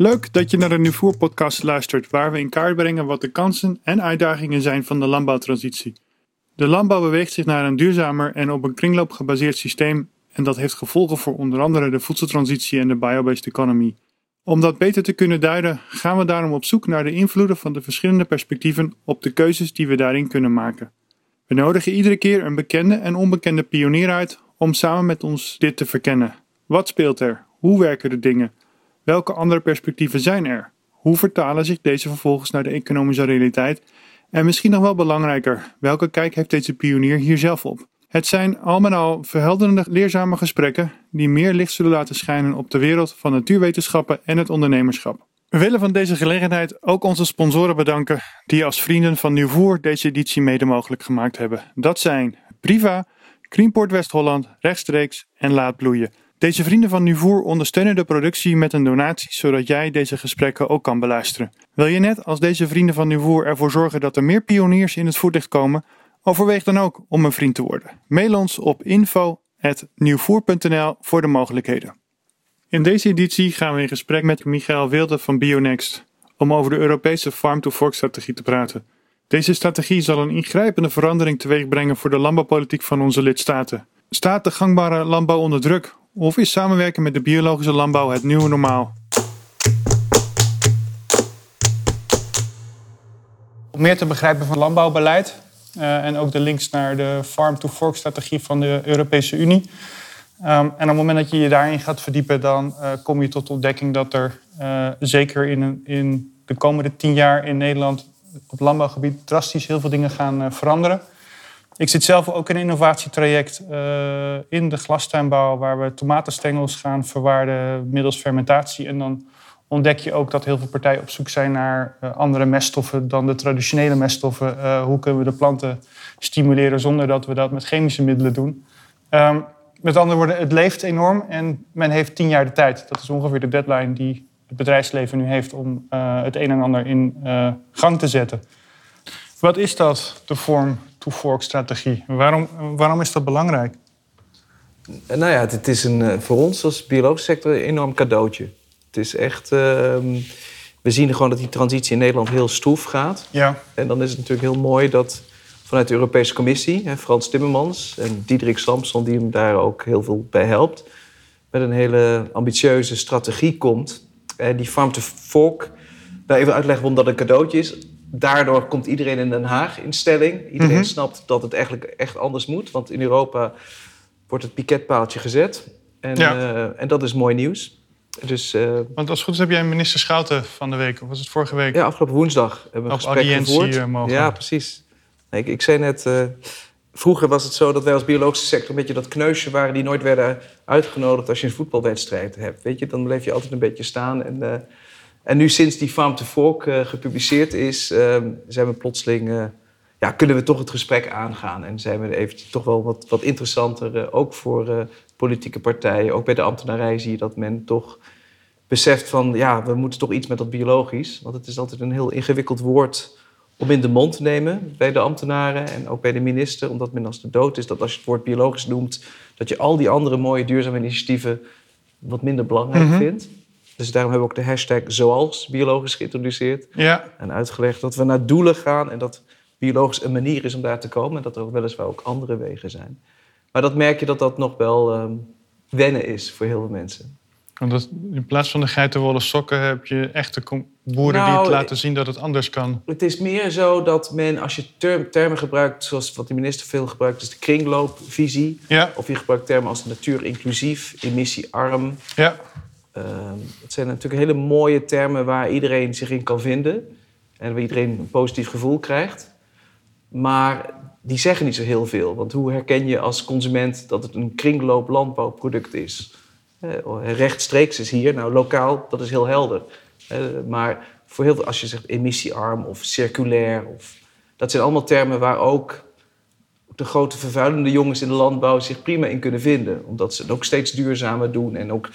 Leuk dat je naar de Nuvoer podcast luistert, waar we in kaart brengen wat de kansen en uitdagingen zijn van de landbouwtransitie. De landbouw beweegt zich naar een duurzamer en op een kringloop gebaseerd systeem en dat heeft gevolgen voor onder andere de voedseltransitie en de biobased economy. Om dat beter te kunnen duiden, gaan we daarom op zoek naar de invloeden van de verschillende perspectieven op de keuzes die we daarin kunnen maken. We nodigen iedere keer een bekende en onbekende pionier uit om samen met ons dit te verkennen. Wat speelt er? Hoe werken de dingen? Welke andere perspectieven zijn er? Hoe vertalen zich deze vervolgens naar de economische realiteit? En misschien nog wel belangrijker, welke kijk heeft deze pionier hier zelf op? Het zijn al met al verhelderende, leerzame gesprekken die meer licht zullen laten schijnen op de wereld van natuurwetenschappen en het ondernemerschap. We willen van deze gelegenheid ook onze sponsoren bedanken die als vrienden van Nieuwvoer deze editie mede mogelijk gemaakt hebben. Dat zijn Priva, Greenport West-Holland, Rechtstreeks en Laat Bloeien. Deze vrienden van Nuvoer ondersteunen de productie met een donatie, zodat jij deze gesprekken ook kan beluisteren. Wil je net als deze vrienden van Nuvoer ervoor zorgen dat er meer pioniers in het voetlicht komen? Overweeg dan ook om een vriend te worden. Mail ons op info.nieuwvoer.nl voor de mogelijkheden. In deze editie gaan we in gesprek met Michael Wilde van Bionext om over de Europese Farm-to-Fork strategie te praten. Deze strategie zal een ingrijpende verandering teweegbrengen voor de landbouwpolitiek van onze lidstaten. Staat de gangbare landbouw onder druk of is samenwerken met de biologische landbouw het nieuwe normaal? Om meer te begrijpen van landbouwbeleid uh, en ook de links naar de farm-to-fork-strategie van de Europese Unie. Um, en op het moment dat je je daarin gaat verdiepen, dan uh, kom je tot de ontdekking dat er uh, zeker in, in de komende tien jaar in Nederland op landbouwgebied drastisch heel veel dingen gaan veranderen. Ik zit zelf ook in een innovatietraject uh, in de glastuinbouw, waar we tomatenstengels gaan verwaarden middels fermentatie. En dan ontdek je ook dat heel veel partijen op zoek zijn naar uh, andere meststoffen dan de traditionele meststoffen. Uh, hoe kunnen we de planten stimuleren zonder dat we dat met chemische middelen doen? Um, met andere woorden, het leeft enorm en men heeft tien jaar de tijd. Dat is ongeveer de deadline die het bedrijfsleven nu heeft om het een en ander in gang te zetten. Wat is dat, de vorm to-fork-strategie? Waarom, waarom is dat belangrijk? Nou ja, het is een, eh, voor ons als biologische sector een enorm cadeautje. Het is echt... Uh, we zien gewoon dat die transitie in Nederland heel stroef gaat. Ja. En dan is het natuurlijk heel mooi dat vanuit de Europese Commissie... Hè, Frans Timmermans en Diederik Samson, die hem daar ook heel veel bij helpt... met een hele ambitieuze strategie komt. En die farm to fork... Nou, even uitleggen waarom dat een cadeautje is daardoor komt iedereen in Den Haag in stelling. Iedereen mhm. snapt dat het eigenlijk echt anders moet. Want in Europa wordt het piketpaaltje gezet. En, uh, en dat is mooi nieuws. Dus, uh, want als het goed is heb jij minister Schouten van de week, of was het vorige week? Ja, afgelopen woensdag hebben we een gesprek gevoerd. Eh, mogen. Ja, precies. Nee, ik, ik, zei net, uh, vroeger was het zo dat wij als biologische sector een beetje dat kneusje waren die nooit werden uitgenodigd als je een voetbalwedstrijd hebt. Weet je, dan bleef je altijd een beetje staan en en nu sinds die Farm to Fork uh, gepubliceerd is, uh, zijn we plotseling, uh, ja, kunnen we toch het gesprek aangaan. En zijn we even toch wel wat, wat interessanter, eh, ook voor politieke partijen. Ook bij de ambtenarij zie je dat men toch beseft van, ja, we moeten toch iets met dat biologisch. Want het is altijd een heel ingewikkeld woord om in de mond te nemen bij de ambtenaren en ook bij de minister. Omdat men als de dood is, dat als je het woord biologisch noemt, dat je al die andere mooie duurzame initiatieven wat minder belangrijk mm vindt. Dus daarom hebben we ook de hashtag zoals biologisch geïntroduceerd. Ja. En uitgelegd dat we naar doelen gaan en dat biologisch een manier is om daar te komen. En dat er weliswaar ook andere wegen zijn. Maar dat merk je dat dat nog wel um, wennen is voor heel veel mensen. Want in plaats van de geitenwolle sokken heb je echte boeren die het nou, laten zien dat het anders kan. Het is meer zo dat men, als je termen gebruikt, zoals wat de minister veel gebruikt, is de kringloopvisie. Ja. Of je gebruikt termen als natuur inclusief, emissiearm. Ja. Ehm, het zijn natuurlijk hele mooie termen waar iedereen zich in kan vinden. En waar iedereen een positief gevoel krijgt. Maar die zeggen niet zo heel veel. Want hoe herken je als consument dat het een kringloop landbouwproduct is? Uh, rechtstreeks is hier, nou lokaal, dat is heel helder. Uh, maar voor heel veel, als je zegt emissiearm of circulair, of, dat zijn allemaal termen waar ook de grote vervuilende jongens in de landbouw zich prima in kunnen vinden. Omdat ze het ook steeds duurzamer doen en ook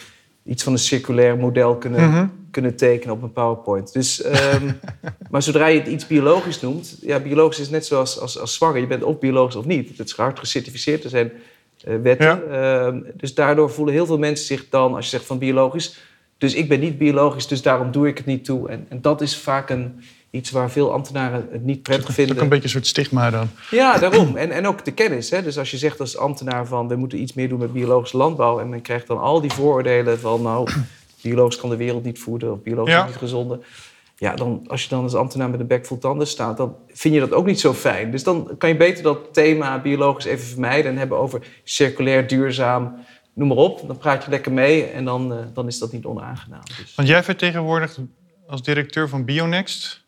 iets van een circulair model kunnen, mhm. kunnen tekenen op een PowerPoint. Dus, ehm, maar zodra je het iets biologisch noemt, ja, biologisch is net zoals als, als zwanger. Je bent of biologisch of niet. Het is hard gecertificeerd, er zijn uh, wetten. Ehm, dus daardoor voelen heel veel mensen zich dan, als je zegt van biologisch, Dus ik ben niet biologisch, dus daarom doe ik het niet toe. En, en dat is vaak een, iets waar veel ambtenaren het niet prettig Het is vinden. ook een beetje een soort stigma dan. Ja, daarom. En, en ook de kennis. Hè? Dus als je zegt als ambtenaar van we moeten iets meer doen met biologische landbouw. En men krijgt dan al die vooroordelen van nou, biologisch kan de wereld niet voeden of biologisch Ja. is niet gezonde. Ja, dan, als je dan als ambtenaar met een bek vol tanden staat, dan vind je dat ook niet zo fijn. Dus dan kan je beter dat thema biologisch even vermijden en hebben over circulair, duurzaam, noem maar op. Dan praat je lekker mee en dan, eh, dan is dat niet onaangenaam. Dus, Want jij vertegenwoordigt als directeur van Bionext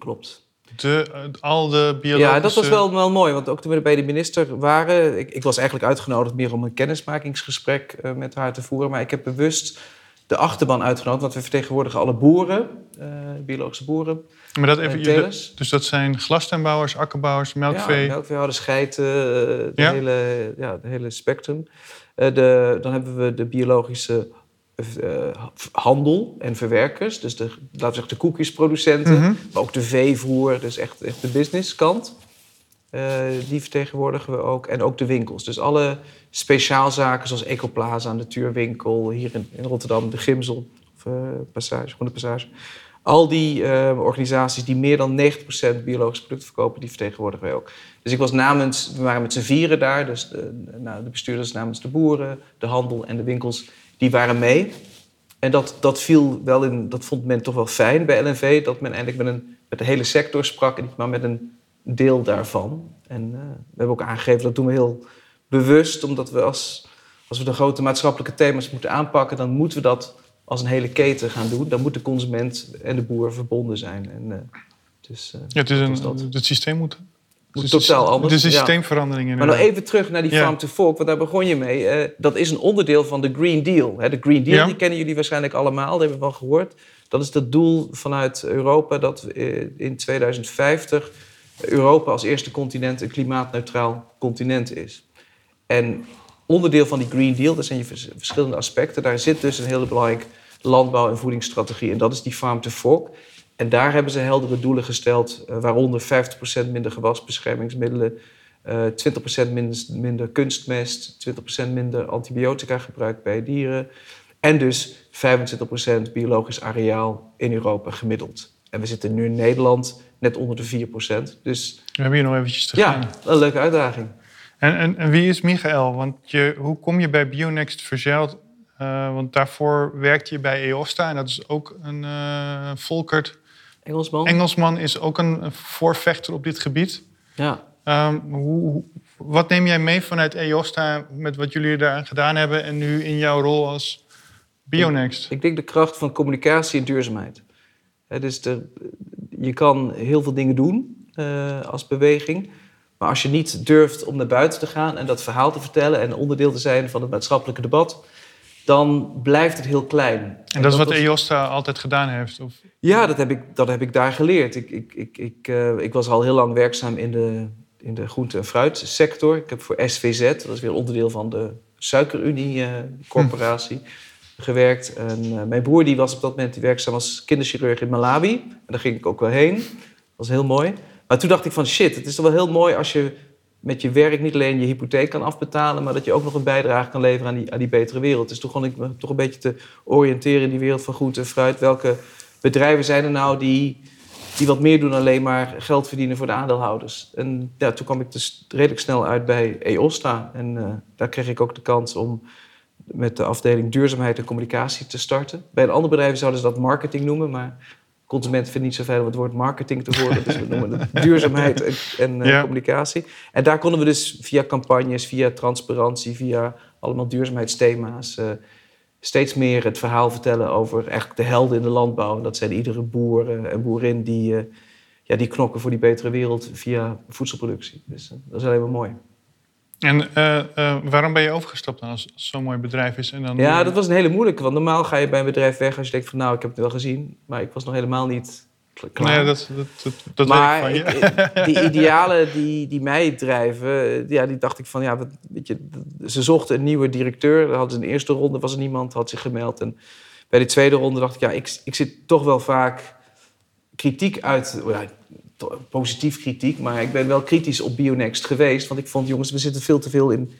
klopt. de, eh, al de biologische... Ja, dat was wel, wel mooi. Want ook toen we bij de minister waren... Ik, ik was eigenlijk uitgenodigd meer om een kennismakingsgesprek eh, met haar te voeren. Maar ik heb bewust de achterban uitgenodigd. Want we vertegenwoordigen alle boeren, eh, biologische boeren. Maar dat en even, telers. dus dat zijn glastuinbouwers, akkerbouwers, melkvee. Ja, melkveehouders, geiten, eh, de, Ja. hele, ja, de hele spectrum. Eh, de, dan hebben we de biologische eh, handel en verwerkers. Dus de, laten we zeggen, de koekjesproducenten. Mhm. Maar ook de veevoer, dus echt, echt de businesskant. Eh, die vertegenwoordigen we ook. En ook de winkels. Dus alle speciaalzaken zoals Ecoplaza, Natuurwinkel... hier in, in Rotterdam, de Gimsel, of, eh, Passage, Groene Passage. Al die eh, organisaties die meer dan 90% biologische producten verkopen... die vertegenwoordigen wij ook. Dus ik was namens... We waren met z'n vieren daar. Dus de, nou, de bestuurders namens de boeren, de handel en de winkels... die waren mee. En dat, dat viel wel in, dat vond men toch wel fijn bij LNV, dat men eigenlijk met, een, met de hele sector sprak en niet maar met een deel daarvan. En eh, we hebben ook aangegeven dat doen we heel bewust, omdat we als, als we de grote maatschappelijke thema's moeten aanpakken, dan moeten we dat als een hele keten gaan doen. Dan moet de consument en de boer verbonden zijn. En, eh, dus, eh, Ja, het, is dat een, het systeem moet... Moet is- totaal anders, ja. systeemverandering Maar nog even terug naar die farm to fork, want daar begon je mee. Eh, dat is een onderdeel van de Green Deal. Hè, de Green Deal die kennen jullie waarschijnlijk allemaal, daar hebben we van gehoord. Dat is het doel vanuit Europa dat eh, in 2050 Europa als eerste continent een klimaatneutraal continent is. En onderdeel van die Green Deal, daar zijn je vers- verschillende aspecten. Daar zit dus een hele belangrijke landbouw- en voedingsstrategie. En dat is die farm to fork. En daar hebben ze heldere doelen gesteld, eh, waaronder 50% minder gewasbeschermingsmiddelen, eh 20% minder, minder kunstmest, 20% minder antibiotica gebruik bij dieren. En dus 25% biologisch areaal in Europa gemiddeld. En we zitten nu in Nederland net onder de 4%. Dus We hebben hier nog eventjes te gaan. ja, een leuke uitdaging. En, en, en wie is Michael? Want je, hoe kom je bij Bionext verzeild? Eh, want daarvoor werkte je bij EOSTA en dat is ook een eh Volkert. Engelsman? Engelsman is ook een, voorvechter op dit gebied. ja. Ehm, hoe, wat neem jij mee vanuit EOSTA met wat jullie daar gedaan hebben en nu in jouw rol als Bionext? Ik denk de kracht van communicatie en duurzaamheid. Hè, dus de, je kan heel veel dingen doen eh, als beweging. Maar als je niet durft om naar buiten te gaan en dat verhaal te vertellen en onderdeel te zijn van het maatschappelijke debat, dan blijft het heel klein. En dat is wat EOSTA altijd gedaan heeft? Of? Ja, dat heb ik, dat heb ik daar geleerd. Ik, ik, ik, ik, eh, ik was al heel lang werkzaam in de, in de groente- en fruitsector. Ik heb voor SVZ, dat is weer onderdeel van de Suikerunie-corporatie, gewerkt. En eh, mijn broer die was op dat moment werkzaam als kinderchirurg in Malawi. En daar ging ik ook wel heen. Dat was heel mooi. Maar toen dacht ik van shit, het is toch wel heel mooi als je met je werk niet alleen je hypotheek kan afbetalen, maar dat je ook nog een bijdrage kan leveren aan die, aan die betere wereld. Dus toen begon ik me toch een beetje te oriënteren in die wereld van groente en fruit. Welke bedrijven zijn er nou die, die wat meer doen dan alleen maar geld verdienen voor de aandeelhouders? En ja, toen kwam ik dus redelijk snel uit bij EOSTA. En eh, daar kreeg ik ook de kans om met de afdeling duurzaamheid en communicatie te starten. Bij een ander bedrijf zouden ze dat marketing noemen, maar consumenten vinden niet zo fijn om het woord marketing te horen. Dus we noemen het duurzaamheid en, en eh, Ja. communicatie. En daar konden we dus via campagnes, via transparantie, via allemaal duurzaamheidsthema's... eh, steeds meer het verhaal vertellen over eigenlijk de helden in de landbouw. En dat zijn iedere boer eh, en boerin die, ja, die knokken voor die betere wereld via voedselproductie. Dus dat is alleen maar mooi. En eh, eh, waarom ben je overgestapt dan als het zo'n mooi bedrijf is? En dan, Ja, dat was een hele moeilijke. Want normaal ga je bij een bedrijf weg als je denkt van... nou, ik heb het wel gezien. Maar ik was nog helemaal niet kl- klaar. Nee, dat, dat, dat, dat maar weet ik van je. ik- die idealen die, die mij drijven, ja, die dacht ik van ja, wat, weet je, ze zochten een nieuwe directeur. Daar hadden ze in de eerste ronde was er niemand, had zich gemeld. En bij de tweede ronde dacht ik, ja, ik, ik zit toch wel vaak kritiek uit, ja, positief kritiek, maar ik ben wel kritisch op Bionext geweest. Want ik vond, jongens, we zitten veel te veel in,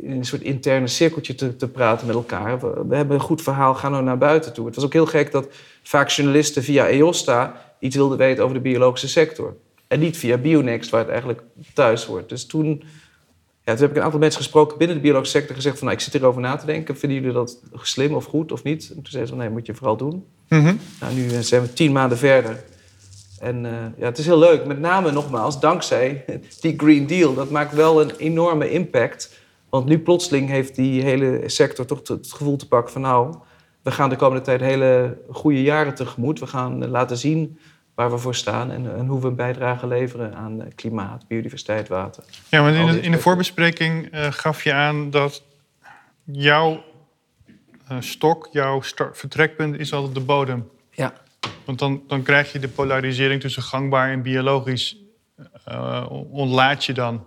in een soort interne cirkeltje te, te praten met elkaar. We, hebben een goed verhaal, gaan we naar buiten toe. Het was ook heel gek dat vaak journalisten via EOSTA iets wilden weten over de biologische sector. En niet via Bionext, waar het eigenlijk thuis wordt. Dus toen, ja, toen heb ik een aantal mensen gesproken binnen de biologische sector gezegd van... Nou, ik zit hierover na te denken. Vinden jullie dat slim of goed of niet? En toen zeiden ze van, nee, moet je vooral doen. Mhm. Nou, nu zijn we tien maanden verder. En eh, ja, het is heel leuk. Met name nogmaals, dankzij die Green Deal. Dat maakt wel een enorme impact. Want nu plotseling heeft die hele sector toch het gevoel te pakken van... nou, we gaan de komende tijd hele goede jaren tegemoet. We gaan laten zien waar we voor staan en, en hoe we een bijdrage leveren aan eh, klimaat, biodiversiteit, water. Ja, maar in de, in de voorbespreking uh, gaf je aan dat jouw uh, stok, jouw start, vertrekpunt is altijd de bodem. Ja. Want dan, dan krijg je de polarisering tussen gangbaar en biologisch. Uh, ontlaat je dan.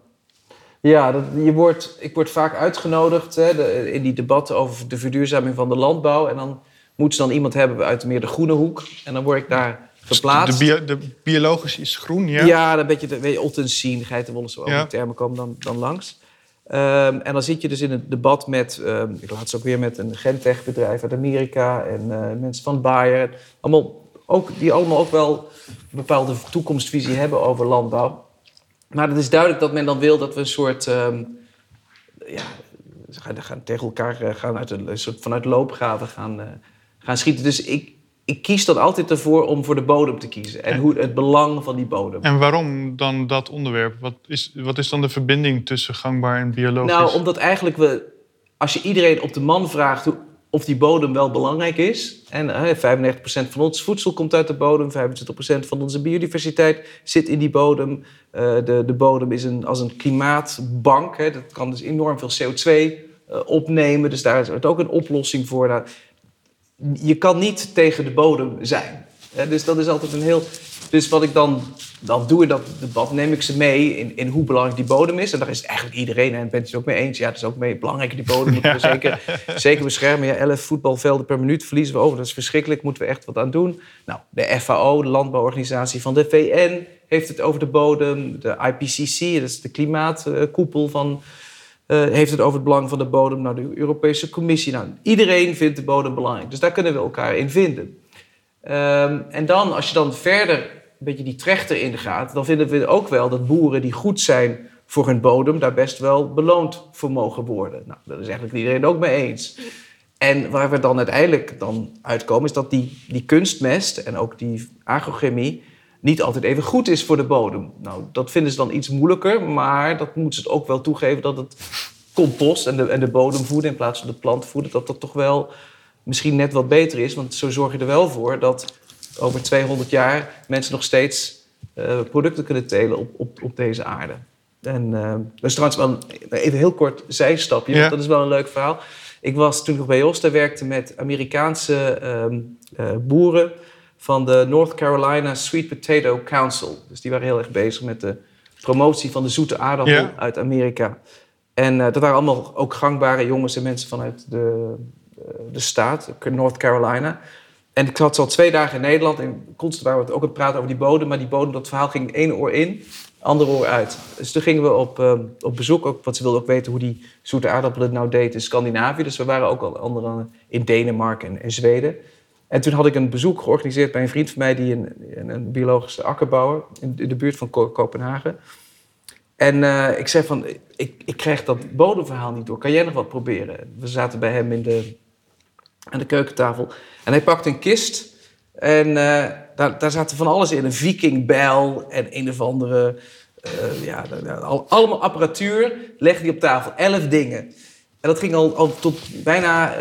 Ja, dat, je wordt, ik word vaak uitgenodigd hè, de, in die debatten over de verduurzaming van de landbouw. En dan moet ze dan iemand hebben uit meer de groene hoek. En dan word ik daar geplaatst. De, bio, de biologisch is groen, ja? Ja, dan weet je, weet je ottens zien, geitenwolle, zo ja. termen komen dan, dan langs. Um, en dan zit je dus in het debat met, um, ik laat ze ook weer met een Gentech bedrijf uit Amerika en uh, mensen van Bayer. Allemaal ook, die allemaal ook wel een bepaalde toekomstvisie hebben over landbouw. Maar het is duidelijk dat men dan wil dat we een soort. Um, ja, ze gaan, gaan, tegen elkaar uh, gaan uit een, soort vanuit loopgraven gaan, uh, gaan schieten. Dus ik, ik kies dan altijd ervoor om voor de bodem te kiezen. En hoe, het belang van die bodem. En waarom dan dat onderwerp? Wat is, wat is dan de verbinding tussen gangbaar en biologisch? Nou, omdat eigenlijk we, als je iedereen op de man vraagt hoe, of die bodem wel belangrijk is. En uh, 95% van ons voedsel komt uit de bodem, 25% van onze biodiversiteit zit in die bodem. Uh, de, de bodem is een, als een klimaatbank. Hè, dat kan dus enorm veel CO2 uh, opnemen. Dus daar is het ook een oplossing voor. Nou, je kan niet tegen de bodem zijn. Dus dat is altijd een heel. Dus wat ik dan, dan doe in dat debat, neem ik ze mee in, in hoe belangrijk die bodem is. En daar is eigenlijk iedereen, en bent het ook mee eens. Ja, het is ook mee belangrijk, die bodem moeten we zeker, zeker beschermen. Ja, 11 voetbalvelden per minuut verliezen we over. Dat is verschrikkelijk, moeten we echt wat aan doen. Nou, de FAO, de landbouworganisatie van de VN, heeft het over de bodem. De IPCC, dat is de klimaatkoepel van... Uh, heeft het over het belang van de bodem. Nou, de Europese Commissie. Nou, iedereen vindt de bodem belangrijk. Dus daar kunnen we elkaar in vinden. Um, en dan, als je dan verder beetje die trechter in gaat, dan vinden we ook wel dat boeren die goed zijn voor hun bodem, daar best wel beloond voor mogen worden. Nou, dat is eigenlijk iedereen ook mee eens. En waar we dan uiteindelijk dan uitkomen, is dat die, die kunstmest en ook die agrochemie niet altijd even goed is voor de bodem. Nou, dat vinden ze dan iets moeilijker, maar dat moeten ze ook wel toegeven dat het compost en de, en de bodem voeden in plaats van de plant voeden, dat dat toch wel misschien net wat beter is. Want zo zorg je er wel voor dat over 200 jaar mensen nog steeds uh, producten kunnen telen op, op, op deze aarde. En uh, dat is trouwens wel een, even heel kort zijstapje, ja. want dat is wel een leuk verhaal. Ik was toen ik bij Josta werkte met Amerikaanse um, uh, boeren van de North Carolina Sweet Potato Council. Dus die waren heel erg bezig met de promotie van de zoete aardappel ja. uit Amerika. En dat waren allemaal ook gangbare jongens en mensen vanuit de, de staat, North Carolina. En ik zat al twee dagen in Nederland en constant waren we ook aan het praten over die bodem. Maar die bodem, dat verhaal ging één oor in, andere oor uit. Dus toen gingen we op, uh, op bezoek, ook, want ze wilden ook weten hoe die zoete aardappel het nou deed in Scandinavië. Dus we waren ook al anderen in Denemarken en, en, Zweden. En toen had ik een bezoek georganiseerd bij een vriend van mij, die een, een biologische akkerbouwer in de buurt van Kopenhagen. En uh, ik zei van, ik, ik krijg dat bodemverhaal niet door. Kan jij nog wat proberen? We zaten bij hem in de, aan de keukentafel. En hij pakte een kist. En uh, daar, daar zaten van alles in. Een vikingbel en een of andere... Uh, ja, allemaal apparatuur legde hij op tafel. Elf dingen. En dat ging al, al tot bijna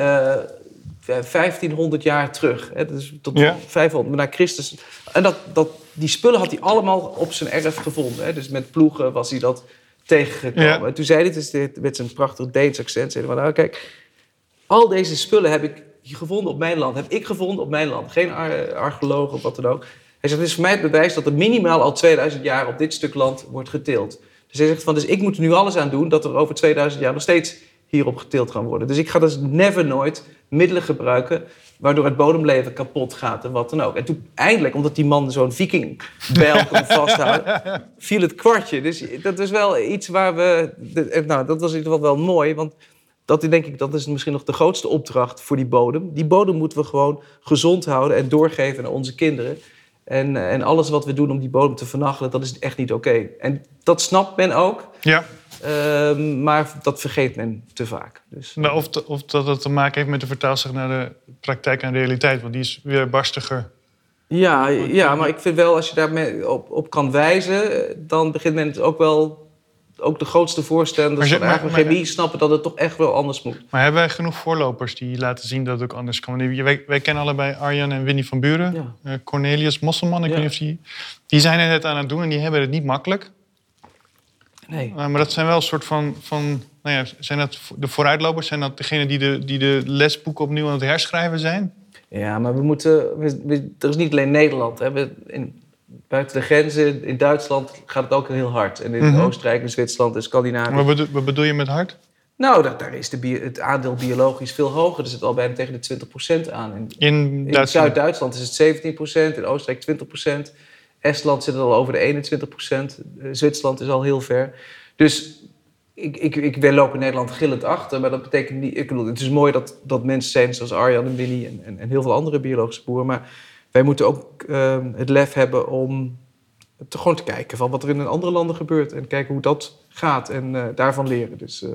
1500 jaar terug. Hè? Dus tot ja. 500 na Christus. En dat, dat, die spullen had hij allemaal op zijn erf gevonden. Hè? Dus met ploegen was hij dat tegengekomen. Ja. En toen zei hij, dus met zijn prachtig Deens accent, zei hij van, nou kijk, al deze spullen heb ik gevonden op mijn land. Heb ik gevonden op mijn land. Geen ar archeoloog of wat dan ook. Hij zegt, het is voor mij het bewijs dat er minimaal al 2000 jaar op dit stuk land wordt geteeld. Dus hij zegt van, dus ik moet er nu alles aan doen dat er over 2000 jaar nog steeds hierop geteeld gaan worden. Dus ik ga dus never nooit middelen gebruiken waardoor het bodemleven kapot gaat en wat dan ook. En toen eindelijk, omdat die man zo'n vikingbijl kon vasthouden, viel het kwartje. Dus dat is wel iets waar we... Nou, dat was in ieder geval wel mooi, want dat denk ik, dat is misschien nog de grootste opdracht voor die bodem. Die bodem moeten we gewoon gezond houden en doorgeven aan onze kinderen. En, en alles wat we doen om die bodem te vernachelen, dat is echt niet oké. En dat snapt men ook. Ja. Ehm, maar dat vergeet men te vaak. Dus, maar of, of dat het te maken heeft met de vertaalslag naar de praktijk en realiteit, want die is weer barstiger. Ja, ja maar ik vind wel, als je daar op, op kan wijzen, dan begint men het ook wel ook de grootste voorstanders van agrochemie snappen dat het toch echt wel anders moet. Maar hebben wij genoeg voorlopers die laten zien dat het ook anders kan? Wij, wij kennen allebei Arjan en Winnie van Buren. Ja. Uh, Cornelius Mosselman, ik weet niet of die... Die zijn het net aan het doen en die hebben het niet makkelijk. Nee. Uh, maar dat zijn wel een soort van... van nou ja, zijn dat de vooruitlopers? Zijn dat degenen die de, die de lesboeken opnieuw aan het herschrijven zijn? Ja, maar we moeten... We, er is niet alleen Nederland. Hè. We, in, buiten de grenzen, in Duitsland gaat het ook heel hard. En in mm Oostenrijk en Zwitserland en Scandinavië. Maar wat, wat bedoel je met hard? Nou, daar, daar is de het aandeel biologisch veel hoger. Er zit al bijna tegen de 20% aan. In, in, in Zuid-Duitsland is het 17%, in Oostenrijk 20%. Estland zit al over de 21%. Zwitserland is al heel ver. Dus ik, ik, ik loop in Nederland gillend achter, maar dat betekent niet... Ik bedoel, het is mooi dat, dat mensen zijn zoals Arjan en Winnie en, en, en heel veel andere biologische boeren... maar wij moeten ook ehm, het lef hebben om te, gewoon te kijken van wat er in andere landen gebeurt. En kijken hoe dat gaat en uh, daarvan leren. Dus, uh...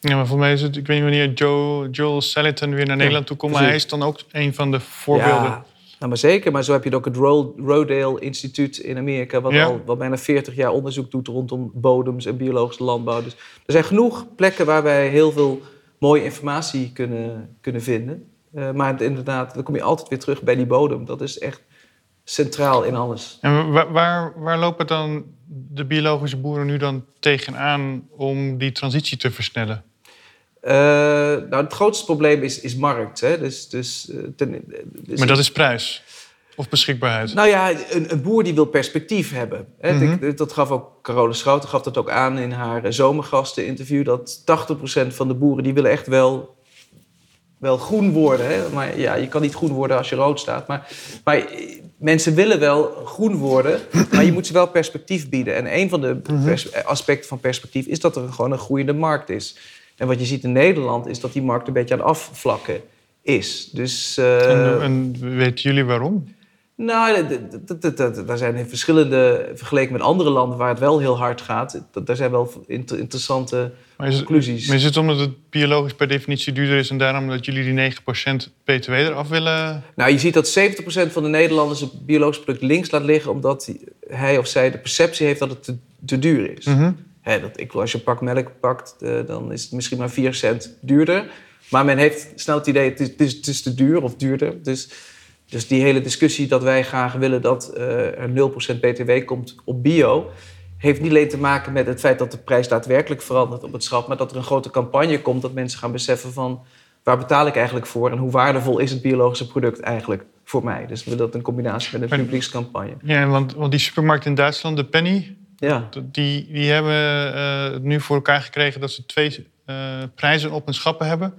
ja, maar voor mij is het, ik weet niet wanneer Joe, Joel Salatin weer naar Nederland toe komt, maar hij is dan ook een van de voorbeelden. Ja, nou, maar zeker. Maar zo heb je ook het Rodale Instituut in Amerika, wat al wat bijna 40 jaar onderzoek doet rondom bodems en biologische landbouw. Dus er zijn genoeg plekken waar wij heel veel mooie informatie kunnen, kunnen vinden. Uh, maar inderdaad, dan kom je altijd weer terug bij die bodem. Dat is echt centraal in alles. En waar, waar, waar lopen dan de biologische boeren nu dan tegenaan om die transitie te versnellen? Uh, nou, het grootste probleem is, is markt. Hè? Dus, dus, uh, ten, dus maar dat is prijs? Of beschikbaarheid? Nou ja, een, een boer die wil perspectief hebben. Hè? Mm -hmm. dat, dat, gaf ook Carole Schouten gaf dat ook aan in haar zomergasteninterview. Dat 80% van de boeren die willen echt wel wel groen worden. Hè? Maar ja, je kan niet groen worden als je rood staat. Maar, maar mensen willen wel groen worden, maar je moet ze wel perspectief bieden. En een van de mhm. aspecten van perspectief is dat er gewoon een groeiende markt is. En wat je ziet in Nederland is dat die markt een beetje aan het afvlakken is. Dus, uh, en, en weten jullie waarom? Nou, daar zijn verschillende, vergeleken met andere landen waar het wel heel hard gaat, daar zijn wel interessante maar is, conclusies. Maar is het omdat het biologisch per definitie duurder is en daarom dat jullie die 9% BTW eraf willen? Nou, je ziet dat 70% van de Nederlanders het biologisch product links laat liggen omdat hij of zij de perceptie heeft dat het te, te duur is. Mm dat, ik, als je een pak melk pakt, uh, dan is het misschien maar 4 cent duurder. Maar men heeft snel het idee, het is, het is te duur of duurder. Dus dus die hele discussie dat wij graag willen dat uh, er 0% BTW komt op bio, heeft niet alleen te maken met het feit dat de prijs daadwerkelijk verandert op het schap, maar dat er een grote campagne komt dat mensen gaan beseffen van waar betaal ik eigenlijk voor en hoe waardevol is het biologische product eigenlijk voor mij. Dus dat in combinatie met een publiekscampagne. Ja, want, want die supermarkt in Duitsland, de Penny, ja. die, die hebben uh, nu voor elkaar gekregen dat ze twee uh, prijzen op hun schappen hebben.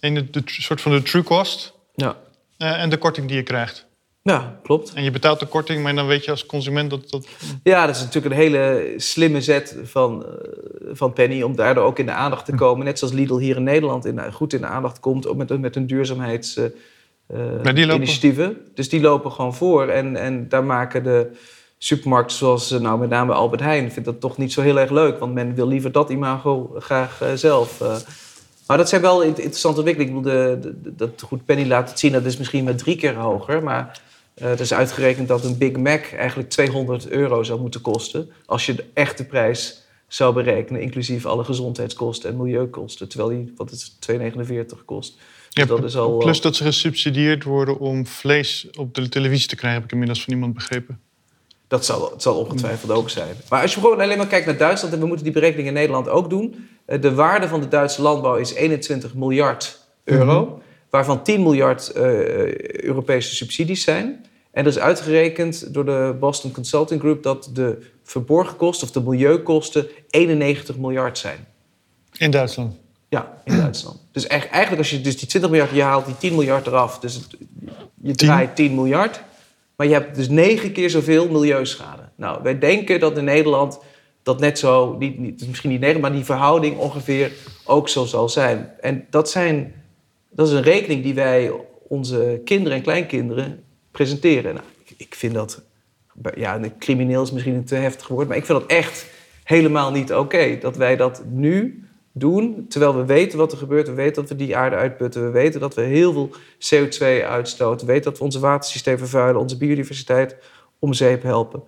Eén de, de, soort van de true cost. Ja. Uh, en de korting die je krijgt. Ja, klopt. En je betaalt de korting, maar dan weet je als consument dat... dat... Ja, dat is natuurlijk een hele slimme zet van, uh, van Penny... om daardoor ook in de aandacht te komen. Net zoals Lidl hier in Nederland in, goed in de aandacht komt... ook met, met hun duurzaamheidsinitiatieven. Uh, dus die lopen gewoon voor. En, en daar maken de supermarkten zoals nou, met name Albert Heijn... vindt dat toch niet zo heel erg leuk. Want men wil liever dat imago graag zelf... Maar dat zijn wel interessante ontwikkelingen. Ik bedoel, de, de, dat goed Penny laat het zien, dat is misschien maar drie keer hoger. Maar uh, het is uitgerekend dat een Big Mac eigenlijk 200 euro zou moeten kosten. Als je de echte prijs zou berekenen, inclusief alle gezondheidskosten en milieukosten. Terwijl die, wat is 2,49 kost. Dus ja, dat is al, plus dat ze gesubsidieerd worden om vlees op de televisie te krijgen, heb ik inmiddels van iemand begrepen. Dat zal, het zal ongetwijfeld ook zijn. Maar als je gewoon alleen maar kijkt naar Duitsland, en we moeten die berekening in Nederland ook doen. Eh, de waarde van de Duitse landbouw is 21 miljard euro, mhm. waarvan 10 miljard uh, Europese subsidies zijn. En er is uitgerekend door de Boston Consulting Group dat de verborgen kosten of de milieukosten 91 miljard zijn. In Duitsland? Ja, in Duitsland. Dus eigenlijk als je dus die 20 miljard, je haalt die 10 miljard eraf. Dus het, je draait 10 miljard. Maar je hebt dus negen keer zoveel milieuschade. Nou, wij denken dat in Nederland dat net zo, niet, niet, misschien niet negen, maar die verhouding ongeveer ook zo zal zijn. En dat, zijn, dat is een rekening die wij onze kinderen en kleinkinderen presenteren. Nou, ik, ik vind dat, ja, crimineel is misschien een te heftig woord, maar ik vind dat echt helemaal niet oké. dat wij dat nu doen, terwijl we weten wat er gebeurt. We weten dat we die aarde uitputten. We weten dat we heel veel CO2 uitstoten. We weten dat we onze watersysteem vervuilen, onze biodiversiteit om zeep helpen.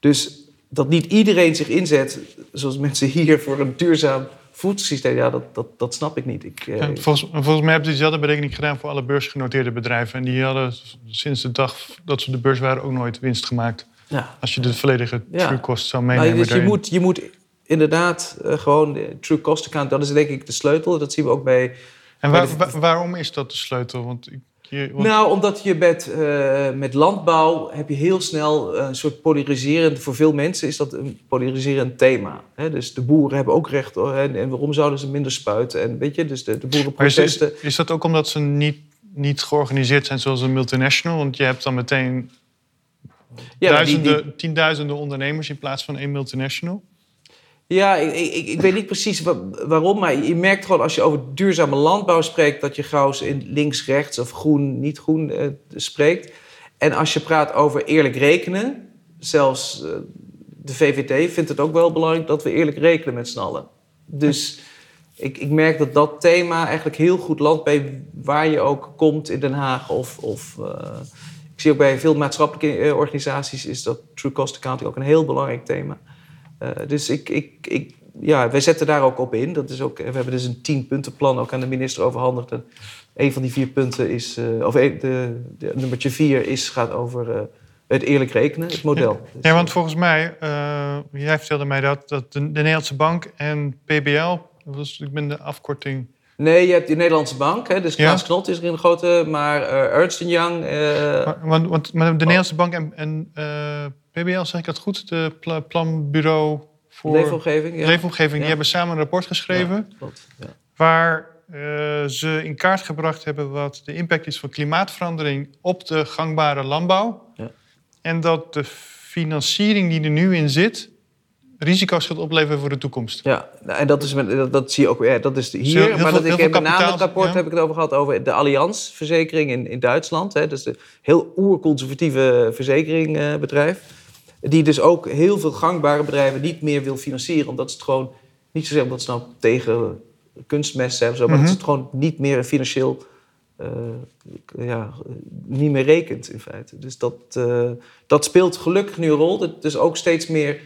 Dus dat niet iedereen zich inzet, zoals mensen hier, voor een duurzaam voedselsysteem, ja, dat, dat, dat snap ik niet. Ik, eh, volgens, volgens mij hebben ze diezelfde berekening gedaan voor alle beursgenoteerde bedrijven. En die hadden sinds de dag dat ze de beurs waren ook nooit winst gemaakt. Ja. Als je de volledige true cost zou nou, meenemen. dus je, moet, je moet inderdaad uh, gewoon true cost account, dat is denk ik de sleutel. Dat zien we ook bij. En waar, waarom is dat de sleutel? Want ik nou, omdat je met, uh, met landbouw heb je heel snel een soort polariserend... Voor veel mensen is dat een polariserend thema. Hè? Dus de boeren hebben ook recht. En, en waarom zouden ze minder spuiten? En weet je, dus de, de boerenprotesten... Is, is, dat ook omdat ze niet, niet georganiseerd zijn zoals een multinational? Want je hebt dan meteen ja, duizenden, tienduizenden ondernemers in plaats van één multinational? Ja, ik, ik, ik, weet niet precies waarom, maar je merkt gewoon als je over duurzame landbouw spreekt, dat je gauw in links, rechts of groen, niet groen uh, spreekt. En als je praat over eerlijk rekenen, zelfs uh, de VVD vindt het ook wel belangrijk dat we eerlijk rekenen met z'n allen. Dus ik, ik merk dat dat thema eigenlijk heel goed landt bij waar je ook komt in Den Haag. Of, of uh, ik zie ook bij veel maatschappelijke organisaties is dat true cost accounting ook een heel belangrijk thema. Dus ik, ik, ik, ja, wij zetten daar ook op in. Dat is ook, we hebben dus een tienpuntenplan ook aan de minister overhandigd. En een van die vier punten is, uh, of een, de, de, nummertje vier is, gaat over uh, het eerlijk rekenen, het model. Ja, ja want volgens mij, jij vertelde mij dat, dat de, de Nederlandse Bank en PBL, was, ik ben de afkorting Nee, je hebt de Nederlandse bank, hè, dus Klaas ja. Knot is er een grote, maar uh, Ernst Young... Uh, maar, want, want, maar de oh. Nederlandse bank en, en PBL, zeg ik dat goed? De pla planbureau voor... Leefomgeving, ja. Leefomgeving, ja. die hebben samen een rapport geschreven... Klopt, waar ze in kaart gebracht hebben wat de impact is van klimaatverandering op de gangbare landbouw. En dat de financiering die er nu in zit risico's gaat opleveren voor de toekomst. Ja, en dat, is, dat, dat zie je ook ja, dat is hier. maar dat ik heb met name het rapport heb ik het over gehad over de Allianz-verzekering in, in Duitsland. Hè, dus een heel oerconservatieve verzekeringbedrijf. Die dus ook heel veel gangbare bedrijven niet meer wil financieren. Omdat ze het gewoon, niet zozeer omdat ze nou tegen kunstmest zijn, zo, maar dat ze het mhm. gewoon niet meer financieel uh, ja, niet meer rekent in feite. Dus dat, uh, dat speelt gelukkig nu een rol. Dus ook steeds meer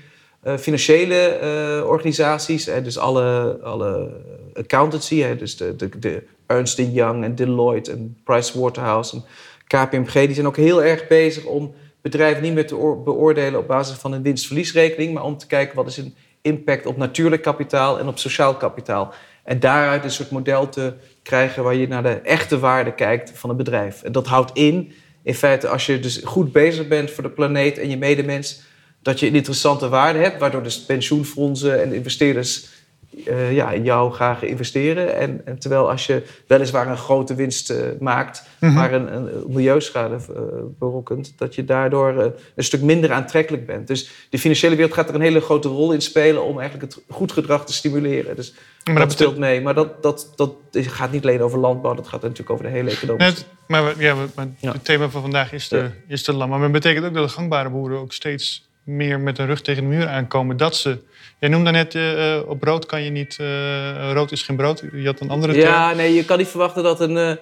uh, financiële organisaties, hè, dus alle, alle accountancy, hè, dus de, de, de Ernst Young en Deloitte en Pricewaterhouse en KPMG, die zijn ook heel erg bezig om bedrijven niet meer te beoordelen op basis van een winst-verliesrekening, maar om te kijken wat is een impact op natuurlijk kapitaal en op sociaal kapitaal. En daaruit een soort model te krijgen waar je naar de echte waarde kijkt van een bedrijf. En dat houdt in, in feite, als je dus goed bezig bent voor de planeet en je medemens, dat je een interessante waarde hebt, waardoor dus pensioenfondsen en investeerders uh, ja, in jou graag investeren. En, en, terwijl als je weliswaar een grote winst uh, maakt, mm maar een, een milieuschade uh, berokkent, dat je daardoor een stuk minder aantrekkelijk bent. Dus de financiële wereld gaat er een hele grote rol in spelen om eigenlijk het goed gedrag te stimuleren. Dus maar dat, speelt mee. Maar dat, dat, dat gaat niet alleen over landbouw, dat gaat natuurlijk over de hele economie. Net, maar ja, maar het thema van vandaag is de, is de landbouw. Maar dat betekent ook dat de gangbare boeren ook steeds meer met de rug tegen de muur aankomen. Dat ze. Jij noemde net, uh, op rood kan je niet. Uh, rood is geen brood. Je had een andere. Ja, nee, je kan niet verwachten dat een, uh,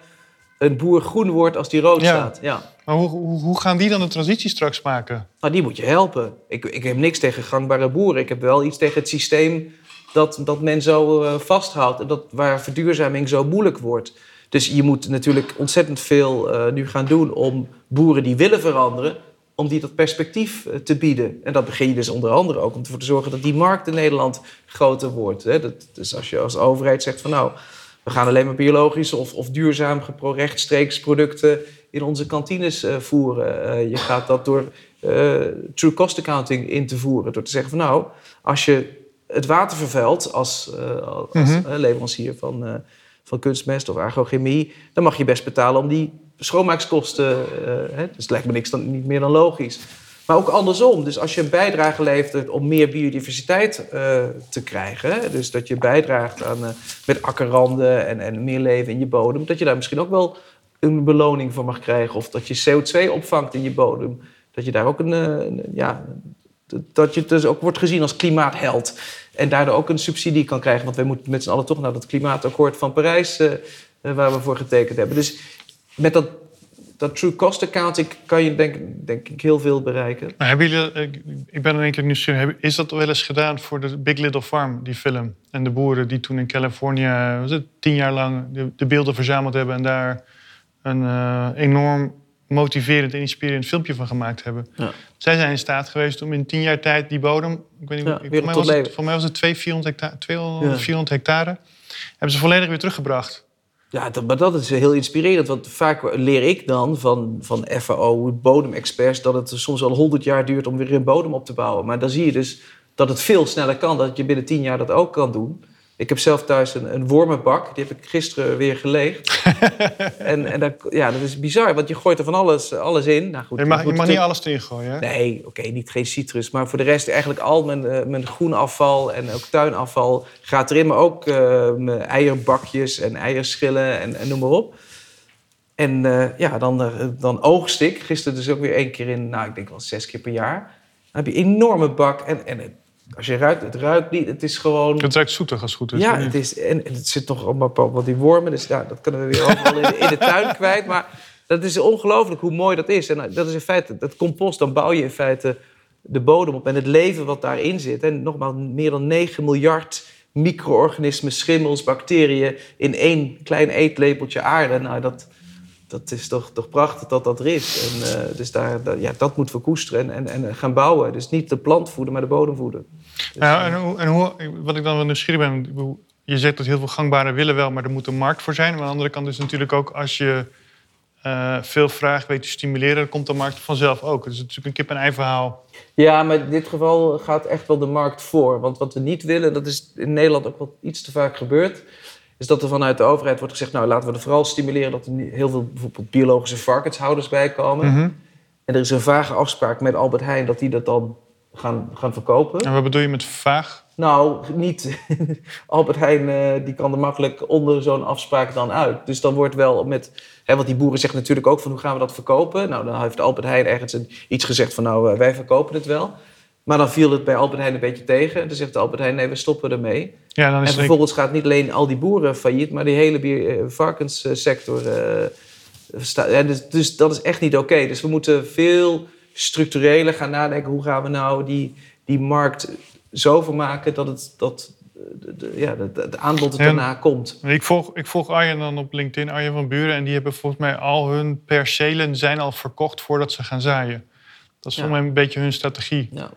een boer groen wordt als die rood staat. Ja. Maar hoe, hoe, hoe, gaan die dan de transitie straks maken? Nou, die moet je helpen. Ik, ik heb niks tegen gangbare boeren. Ik heb wel iets tegen het systeem dat, dat men zo vasthoudt. En dat, waar verduurzaming zo moeilijk wordt. Dus je moet natuurlijk ontzettend veel nu gaan doen om boeren die willen veranderen om die dat perspectief eh, te bieden. En dat begin je dus onder andere ook om ervoor te zorgen dat die markt in Nederland groter wordt. Hè. Dat, dus als je als overheid zegt van nou, we gaan alleen maar biologisch of, of duurzaam rechtstreeks producten in onze kantines uh, voeren. Uh, je gaat dat door uh, true cost accounting in te voeren. Door te zeggen van nou, als je het water vervuilt als, als Mhm. eh, leverancier van, eh, van kunstmest of agrochemie, dan mag je best betalen om die schoonmaakskosten. hè, dus lijkt me niks dan, niet meer dan logisch. Maar ook andersom. Dus als je een bijdrage levert om meer biodiversiteit eh, te krijgen, dus dat je bijdraagt aan eh, met akkerranden en, en meer leven in je bodem, dat je daar misschien ook wel een beloning voor mag krijgen. Of dat je CO2 opvangt in je bodem. Dat je daar ook een, ja, dat je dus ook wordt gezien als klimaatheld. En daardoor ook een subsidie kan krijgen. Want wij moeten met z'n allen toch naar dat klimaatakkoord van Parijs, waar we voor getekend hebben. Dus met dat, dat true cost accounting kan je denk, denk ik heel veel bereiken. Maar hebben jullie, ik, ik ben in één keer nieuwsgierig, is dat wel eens gedaan voor de Big Little Farm, die film? En de boeren die toen in Californië was het, tien jaar lang de, de beelden verzameld hebben en daar een eh, enorm motiverend en inspirerend filmpje van gemaakt hebben. Ja. Zij zijn in staat geweest om in tien jaar tijd die bodem, ik weet niet, Ja, voor, mij was het, voor mij was het 200, 400 hectare, 200, Ja. 400 hectare, hebben ze volledig weer teruggebracht. Ja, dat, maar dat is heel inspirerend. Want vaak leer ik dan van, van FAO, bodemexperts, dat het soms wel 100 jaar duurt om weer een bodem op te bouwen. Maar dan zie je dus dat het veel sneller kan, dat je binnen 10 jaar dat ook kan doen. Ik heb zelf thuis een, een wormenbak, die heb ik gisteren weer geleegd. en en dat, ja, dat is bizar, want je gooit er van alles, alles in. Nou, goed, Je mag, je mag niet alles erin gooien. Hè? Nee, oké, niet geen citrus. Maar voor de rest eigenlijk al mijn, eh, mijn groenafval en ook tuinafval gaat erin. Maar ook eh, mijn eierbakjes en eierschillen en, en noem maar op. En eh, ja, dan, dan oogst ik. Gisteren dus ook weer één keer in, nou ik denk wel zes keer per jaar. Dan heb je een enorme bak. En, en als je ruikt, het ruikt niet. Het is gewoon... Het ruikt zoetig als het goed is. Ja, het is, en, en het zit nog allemaal wat die wormen. Dus ja, dat kunnen we weer overal in, de, in de tuin kwijt. Maar dat is ongelooflijk hoe mooi dat is. En eh, dat is in feite, dat compost, dan bouw je in feite de bodem op. En het leven wat daarin zit. En nogmaals, meer dan 9 miljard micro-organismen, schimmels, bacteriën... in één klein eetlepeltje aarde. Nou, dat, dat is toch, toch prachtig dat dat er is. En, eh, dus daar, daar- ja, dat moeten we koesteren en, en, en gaan bouwen. Dus niet de plant voeden, maar de bodem voeden. Dus, Ja, en, hoe, en hoe, wat ik dan wel nieuwsgierig ben, je zegt dat heel veel gangbare willen wel, maar er moet een markt voor zijn. Maar aan de andere kant is natuurlijk ook als je eh, veel vraag weet te stimuleren, dan komt de markt vanzelf ook. Dus het is natuurlijk een kip-en-ei verhaal. Ja, maar in dit geval gaat echt wel de markt voor. Want wat we niet willen, dat is in Nederland ook wel iets te vaak gebeurd... is dat er vanuit de overheid wordt gezegd... nou, laten we er vooral stimuleren dat er heel veel bijvoorbeeld biologische varkenshouders bij komen. Mhm. En er is een vage afspraak met Albert Heijn dat die dat dan gaan, gaan verkopen. En wat bedoel je met vaag? Nou, niet. Albert Heijn eh, die kan er makkelijk onder zo'n afspraak dan uit. Dus dan wordt wel met. Hè, want die boeren zeggen natuurlijk ook van hoe gaan we dat verkopen? Nou, dan heeft Albert Heijn ergens een, iets gezegd van nou, eh, wij verkopen het wel. Maar dan viel het bij Albert Heijn een beetje tegen. En toen zegt Albert Heijn, nee, we stoppen ermee. Ja, dan is En vervolgens gaat niet alleen al die boeren failliet, maar die hele eh, varkenssector. ja, dus, dus dat is echt niet oké. Dus we moeten veel structureler gaan nadenken. Hoe gaan we nou die, die markt zo vermaken dat het, dat, de, de- ja, het, het aanbod er daarna komt. Ik volg, ik volg Arjen dan op LinkedIn, Arjen van Buren. En die hebben volgens mij al hun percelen zijn al verkocht voordat ze gaan zaaien. Dat is Ja. volgens mij een beetje hun strategie. Ja.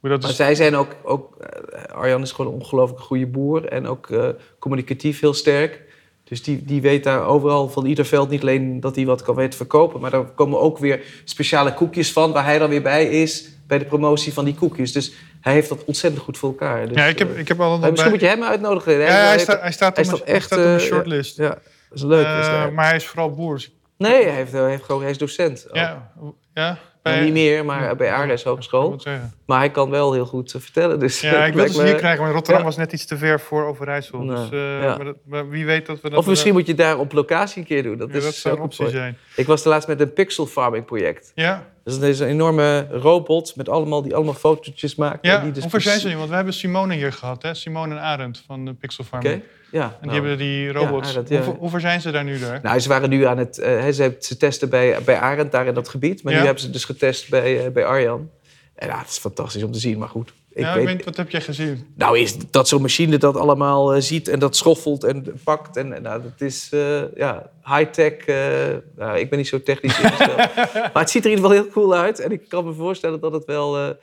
Dat Maar is, zij zijn ook, ook eh, Arjan is gewoon een ongelooflijk goede boer en ook eh, communicatief heel sterk. Dus die, die weet daar overal van ieder veld niet alleen dat hij wat kan weten verkopen, maar daar komen ook weer speciale koekjes van waar hij dan weer bij is bij de promotie van die koekjes. Dus hij heeft dat ontzettend goed voor elkaar. Dus, ja, ik heb, eh, ik heb al een misschien moet je hem uitnodigen. Ja, hij, staat, hij staat hij echt, staat op mijn eh, shortlist. Ja, dat is leuk. is Eh, maar hij is vooral boer. dus- Nee, hij, heeft, hij, heeft gewoon, hij is docent. ook. ja, ja, Nou, niet meer, maar bij Ik Hogeschool. Maar hij kan wel heel goed eh, vertellen. Dus Ja, ik het wil me- hier krijgen, maar Rotterdam Ja. was net iets te ver voor Overijssel. Nee, Dus, eh, ja. maar, dat- maar wie weet dat we dat... Of misschien moet je daar op locatie een keer doen. Dat, ja, is dat zou een optie zijn. Ik was de laatst met een pixel farming project. Ja, Dus dat is een enorme robot met allemaal, die allemaal fotootjes maakt. ja. Die dus hoe ver zijn ze precies- nu? Want we hebben Simone hier gehad, hè? Simone en Arend van de Pixel Farm. Oké, En ja. die nou. hebben die robots. Arend, ja. hoe, ver- hoe ver zijn ze daar nu daar? Nou, ze waren nu aan het... hè, ze, ze testen bij, bij Arend, daar in dat gebied. Maar Ja. nu hebben ze dus getest bij, eh, bij Arjan. En ja, het is fantastisch om te zien, maar goed. Ik ja, weet, wat heb jij gezien? Nou, is dat zo'n machine dat allemaal eh, ziet en dat schoffelt en pakt. En, nou, dat is ja, high-tech. nou, ik ben niet zo technisch ingesteld. maar het ziet er in ieder geval heel cool uit. En ik kan me voorstellen dat het wel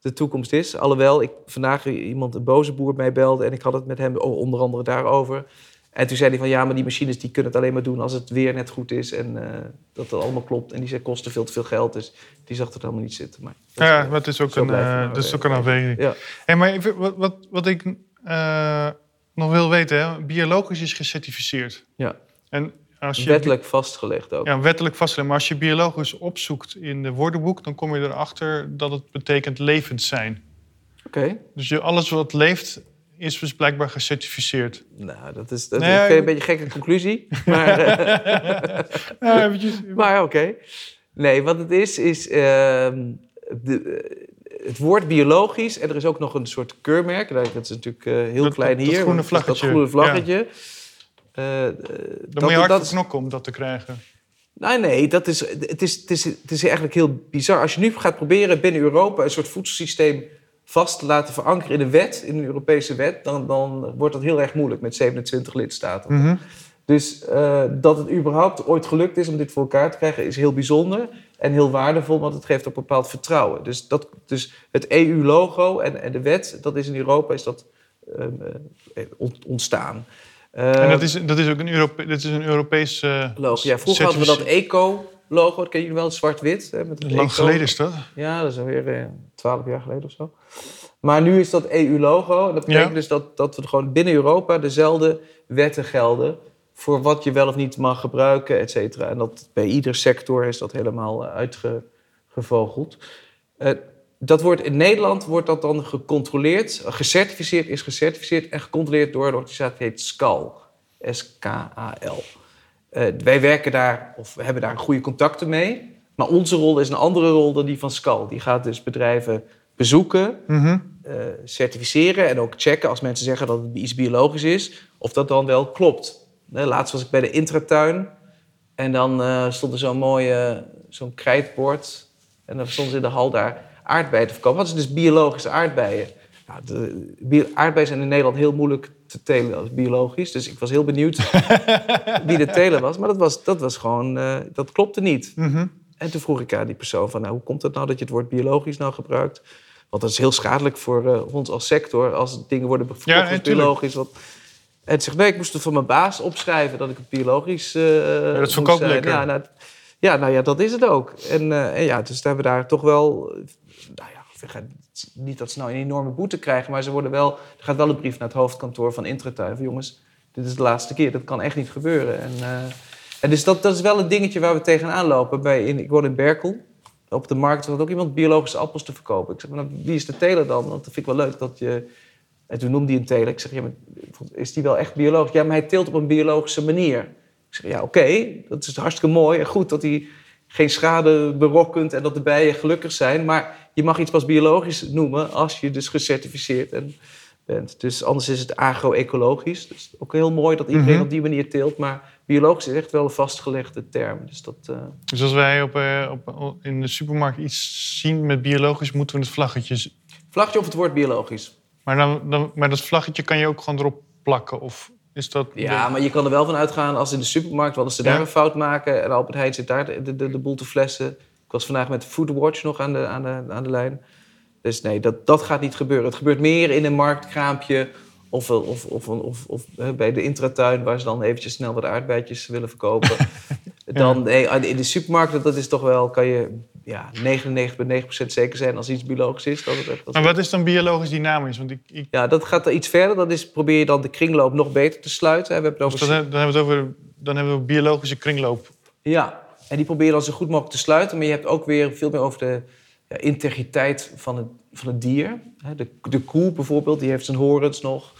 de toekomst is. Alhoewel, ik vandaag iemand, een boze boer, mij belde. En ik had het met hem o- onder andere daarover. En toen zei hij van ja, maar die machines die kunnen het alleen maar doen als het weer net goed is en uh, dat het allemaal klopt. En die zei kosten veel te veel geld, dus die zag er helemaal niet zitten. Maar ja, maar het is ook een, uh, dat is ook een afweging. Ja. Hey, maar even, wat, wat, wat ik uh, nog wil weten, hè? biologisch is gecertificeerd. Ja. En als je, wettelijk vastgelegd ook. Ja, wettelijk vastgelegd. Maar als je biologisch opzoekt in de woordenboek, dan kom je erachter dat het betekent levend zijn. Oké. Dus je, alles wat leeft is dus blijkbaar gecertificeerd. Nou, dat is, dat nee, is een beetje een gekke conclusie. Maar, ja, maar oké. Nee, wat het is, is uh, de, het woord biologisch. En er is ook nog een soort keurmerk. Dat is natuurlijk uh, heel klein hier. Dat groene vlaggetje. Dat groene vlaggetje. Ja. Uh, Dan moet je hard dat, knokken om dat te krijgen. Nee, nee, dat is, het, is, het, is, het is eigenlijk heel bizar. Als je nu gaat proberen binnen Europa een soort voedselsysteem vast te laten verankeren in een wet, in een Europese wet, dan, dan wordt dat heel erg moeilijk met 27 lidstaten. Mhm. Dus uh, dat het überhaupt ooit gelukt is om dit voor elkaar te krijgen, is heel bijzonder en heel waardevol, want het geeft ook bepaald vertrouwen. Dus, dat, dus het EU-logo en, en de wet, dat is in Europa is dat, uh, ontstaan. Uh, en dat is, dat is ook een, Europe, dat is een Europees logo. Ja, vroeger hadden we dat eco logo. Dat ken je wel, zwart-wit. Lang geleden is dat? Ja, dat is alweer eh, twaalf jaar geleden of zo. Maar nu is dat EU-logo. Dat betekent dus dat, dat we gewoon binnen Europa dezelfde wetten gelden voor wat je wel of niet mag gebruiken, et cetera. En dat bij ieder sector is dat helemaal eh, uitgevogeld. Uh, dat wordt in Nederland wordt dat dan gecontroleerd, gecertificeerd is gecertificeerd en gecontroleerd door een organisatie die heet SCAL. S-K-A-L. Uh, wij werken daar, of we hebben daar goede contacten mee. Maar onze rol is een andere rol dan die van SCAL. Die gaat dus bedrijven bezoeken, mm uh, certificeren en ook checken als mensen zeggen dat het iets biologisch is, of dat dan wel klopt. laatst was ik bij de intratuin en dan uh, stond er zo'n mooie zo'n krijtbord en dan stonden ze in de hal daar aardbeien te verkopen. Wat is dus biologische aardbeien? Nou, de aardbeien zijn in Nederland heel moeilijk te telen als biologisch. Dus ik was heel benieuwd wie de teler was. Maar dat, was, dat, was gewoon, uh, dat klopte niet. Mhm. En toen vroeg ik aan die persoon van... Nou, hoe komt het nou dat je het woord biologisch nou gebruikt? Want dat is heel schadelijk voor uh, ons als sector... als dingen worden verkocht ja, als biologisch. En hij zegt, nee, ik moest het van mijn baas opschrijven... dat ik het biologisch uh, ja, Dat verkoopt lekker. Ja nou, ja, nou ja, dat is het ook. En, en ja, dus hebben we daar toch wel... Nou ja, niet dat ze nou een enorme boete krijgen, maar ze worden wel, er gaat wel een brief naar het hoofdkantoor van Intratuin. Van jongens, dit is de laatste keer, dat kan echt niet gebeuren. En, uh, en dus dat, dat is wel een dingetje waar we tegenaan lopen. Bij, in, ik woon in Berkel. Op de markt was ook iemand biologische appels te verkopen. Ik zeg, wie is de teler dan? Want dat vind ik wel leuk dat je... En toen noemde hij een teler. Ik zeg, is die wel echt biologisch? Ja, maar hij teelt op een biologische manier. Ik zeg, ja, oké, dat is hartstikke mooi en goed dat hij geen schade berokkent en dat de bijen gelukkig zijn. Maar je mag iets pas biologisch noemen als je dus gecertificeerd bent. Dus anders is het agro-ecologisch. Dus ook heel mooi dat iedereen mhm. op die manier teelt. Maar biologisch is echt wel een vastgelegde term. Dus, dat, uh... dus als wij op, uh, op, in de supermarkt iets zien met biologisch, moeten we het vlaggetje... Vlaggetje of het woord biologisch. Maar, dan, dan, maar dat vlaggetje kan je ook gewoon erop plakken? Of is dat ja, maar je kan er wel van uitgaan als in de supermarkt... wat als ze daar een fout maken en Albert Heijn zit daar de, de, de, boel te flessen was vandaag met Foodwatch nog aan de, aan de, aan de lijn. Dus nee, dat, dat gaat niet gebeuren. Het gebeurt meer in een marktkraampje of, of, of, of, of bij de intratuin... waar ze dan eventjes snel wat aardbeidjes willen verkopen. Dan nee, in de supermarkt, dat is toch wel... kan je ja, 99,9% zeker zijn als iets biologisch is. Dat het echt, maar wat is dan biologisch dynamisch? Want ik, ik... Ja, dat gaat er iets verder. Dat is, probeer je dan de kringloop nog beter te sluiten. We hebben het dus dan, hebben we het over, dan hebben we biologische kringloop. Ja, en die probeer je dan zo goed mogelijk te sluiten. Maar je hebt ook weer veel meer over de ja, integriteit van het, van het dier. De, de koe bijvoorbeeld, die heeft zijn horens nog.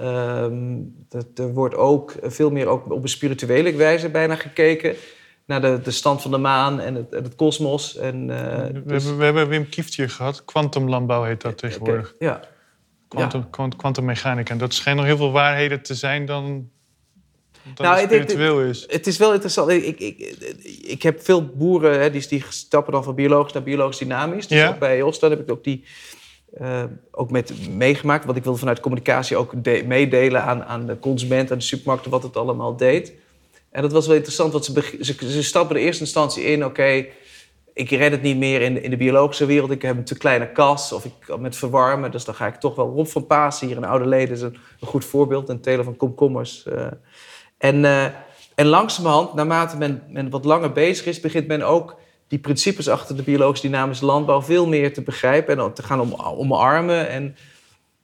Um, er wordt ook veel meer ook op een spirituele wijze bijna gekeken naar de, de stand van de maan en het, het kosmos. En, uh, we, dus... hebben, we hebben Wim Kieft hier gehad. Kwantumlandbouw heet dat tegenwoordig. Okay, ja. Kwantummechanica. En dat schijnt nog heel veel waarheden te zijn dan nou, spiritueel is. Het is wel interessant. Ik, ik, ik, heb veel boeren hè, die, die stappen dan van biologisch naar biologisch dynamisch. Dus ja. ook bij Olstad heb ik ook die uh, ook met meegemaakt. Want ik wilde vanuit communicatie ook meedelen aan, aan de consument, aan de supermarkten, wat het allemaal deed. En dat was wel interessant, want ze, ze, ze stappen in eerste instantie in, oké, ik red het niet meer in, in de biologische wereld. Ik heb een te kleine kas of ik met verwarmen. Dus dan ga ik toch wel Rob van Paas hier in Oude Leden is een, een goed voorbeeld. Een teler van komkommers. Uh, en, uh, en langzamerhand, naarmate men, men wat langer bezig is, begint men ook die principes achter de biologisch dynamische landbouw veel meer te begrijpen en te gaan om, omarmen. En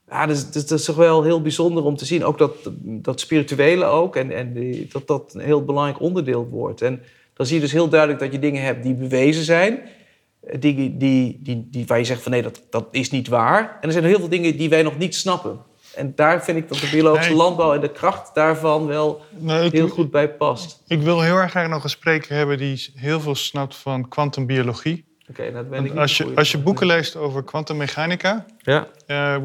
ja, dus, dus, dat is toch wel heel bijzonder om te zien. Ook dat, dat spirituele ook. En, en die, dat dat een heel belangrijk onderdeel wordt. En dan zie je dus heel duidelijk dat je dingen hebt die bewezen zijn. Die, die, die, die, waar je zegt van nee, dat, dat is niet waar. En er zijn heel veel dingen die wij nog niet snappen. En daar vind ik dat de biologische landbouw en de kracht daarvan wel heel goed bij past. Ik wil heel erg graag nog een spreker hebben die heel veel snapt van kwantumbiologie. Oké, dat ben ik als, je, als je boeken leest over kwantummechanica, ja. Uh,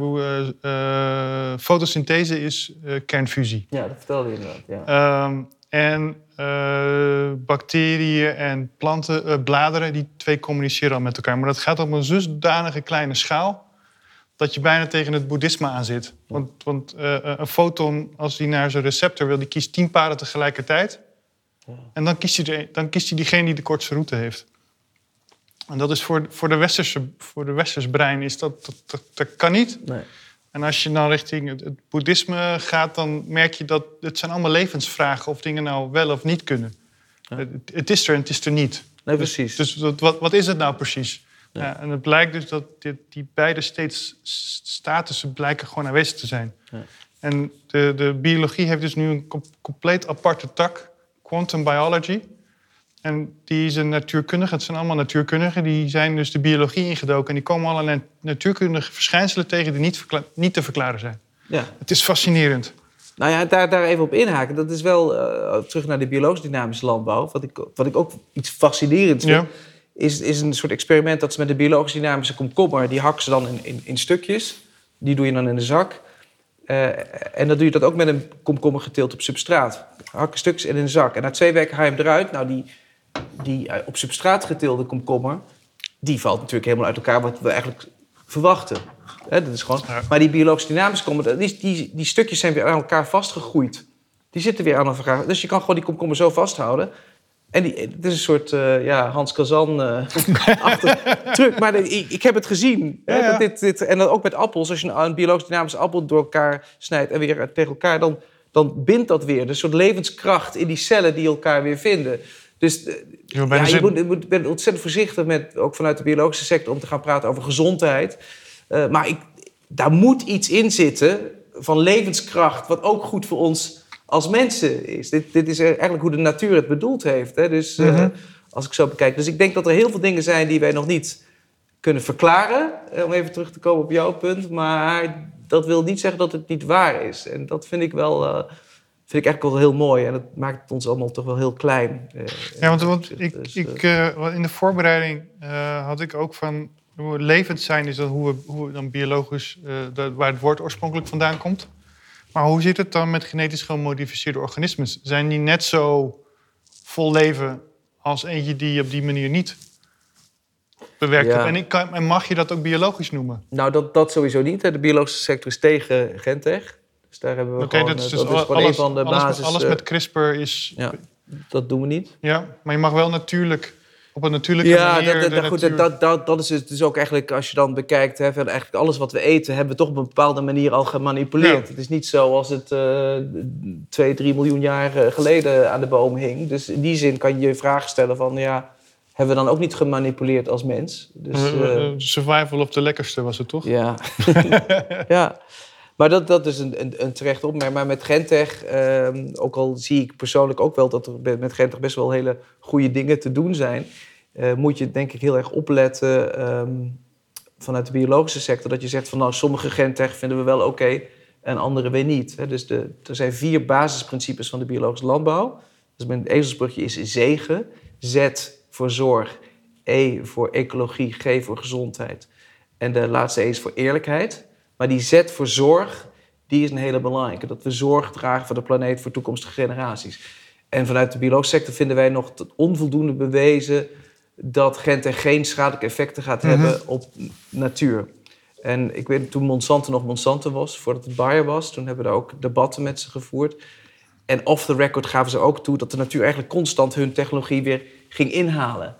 uh, fotosynthese is kernfusie. Ja, dat vertelde je inderdaad. Ja. Um, en bacteriën en planten, bladeren, die twee communiceren al met elkaar. Maar dat gaat op een zodanige kleine schaal dat je bijna tegen het boeddhisme aan zit. Want, want een foton, als die naar zijn receptor wil, die kiest tien paden tegelijkertijd. En dan kiest, hij dan kiest hij diegene die de kortste route heeft. En dat is voor, voor, de, westerse, voor de westers brein is dat, dat, dat, kan niet. Nee. En als je dan richting het, boeddhisme gaat, dan merk je dat het zijn allemaal levensvragen of dingen nou wel of niet kunnen. Het, het, is er en het is er niet. Nee, dus- precies. Dus, wat, wat is het nou precies? Ja. en het blijkt dus dat die, die beide steeds statussen blijken gewoon aanwezig te zijn. Ja. En de, de biologie heeft dus nu een compleet aparte tak, quantum biology. En die zijn natuurkundigen, het zijn allemaal natuurkundigen, die zijn dus de biologie ingedoken. En die komen allerlei natuurkundige verschijnselen tegen die niet, niet te verklaren zijn. Ja. Het is fascinerend. Nou ja, daar, daar even op inhaken. Dat is wel uh, terug naar de biologisch dynamische landbouw. Wat ik, wat ik ook iets fascinerends vind, is, is een soort experiment dat ze met de biologisch dynamische komkommer, die hakken ze dan in, in, in stukjes. Die doe je dan in de zak. Uh, en dan doe je dat ook met een komkommer geteeld op substraat. Hakken stukjes in een zak. En na twee weken ga je hem eruit. Nou, die, die eh, op substraat geteelde komkommer, die valt natuurlijk helemaal uit elkaar wat we eigenlijk verwachten. dat is gewoon... Maar die biologisch dynamische komkommer, die, die, die stukjes zijn weer aan elkaar vastgegroeid. Die zitten weer aan elkaar. Dus je kan gewoon die komkommer zo vasthouden. En die, het is een soort uh, ja, Hans Kazan uh, truc. Maar ik, ik, heb het gezien. Ja, ja. dit, dit, en dan ook met appels. Als je een, een biologisch dynamische appel door elkaar snijdt en weer tegen elkaar... dan, dan bindt dat weer. Dus een soort levenskracht in die cellen die elkaar weer vinden. Dus eh, ja, je moet, moet, bent ontzettend voorzichtig met, ook vanuit de biologische sector, om te gaan praten over gezondheid. Maar ik, daar moet iets in zitten van levenskracht, wat ook goed voor ons als mensen is. Dit, dit is eigenlijk hoe de natuur het bedoeld heeft. Hè? Dus mm -hmm. uh, als ik zo bekijk. Dus ik denk dat er heel veel dingen zijn die wij nog niet kunnen verklaren. Om even terug te komen op jouw punt. Maar dat wil niet zeggen dat het niet waar is. En dat vind ik wel vind ik eigenlijk wel heel mooi. En dat maakt ons allemaal toch wel heel klein. Uh, ja, want, want ik, dus, ik, in de voorbereiding had ik ook van... Hoe levend zijn is dat hoe we, hoe we dan biologisch... Waar het woord oorspronkelijk vandaan komt. Maar hoe zit het dan met genetisch gemodificeerde organismen? Zijn die net zo vol leven als eentje die op die manier niet bewerkt ja. En, ik kan, en mag je dat ook biologisch noemen? Nou, dat, dat sowieso niet. De biologische sector is tegen gentech. Dus daar hebben we okay, gewoon... Dat is, dus dat is alles, een van de alles, basis... Alles met CRISPR is... Ja, dat doen we niet. Ja, maar je mag wel natuurlijk... Op een natuurlijke ja, manier... Ja, dat, goed, dat, dat, dat is dus ook eigenlijk... Als je dan bekijkt... Hè, eigenlijk alles wat we eten... hebben we toch op een bepaalde manier al gemanipuleerd. Ja. Het is niet zo als het uh, twee, drie miljoen jaar geleden aan de boom hing. Dus in die zin kan je je vraag stellen van... ja, hebben we dan ook niet gemanipuleerd als mens? Dus, uh, survival of the lekkerste was het toch? Ja. ja. Maar dat, dat is een, een, een terecht opmerking. Maar met Gentech, ehm, ook al zie ik persoonlijk ook wel dat er met Gentech best wel hele goede dingen te doen zijn, uh, moet je denk ik heel erg opletten um, vanuit de biologische sector. Dat je zegt van nou, sommige Gentech vinden we wel oké en andere weer niet. Dus de, er zijn vier basisprincipes van de biologische landbouw. Dus mijn ezelsbrugje is zegen, Z voor zorg, E voor ecologie, G voor gezondheid. En de laatste E is voor eerlijkheid. Maar die zet voor zorg, die is een hele belangrijke. Dat we zorg dragen voor de planeet voor toekomstige generaties. En vanuit de biologische sector vinden wij nog onvoldoende bewezen dat Gente geen schadelijke effecten gaat mhm. hebben op natuur. En ik weet toen Monsanto nog Monsanto was, voordat het Bayer was, toen hebben we daar ook debatten met ze gevoerd. En off the record gaven ze ook toe dat de natuur eigenlijk constant hun technologie weer ging inhalen.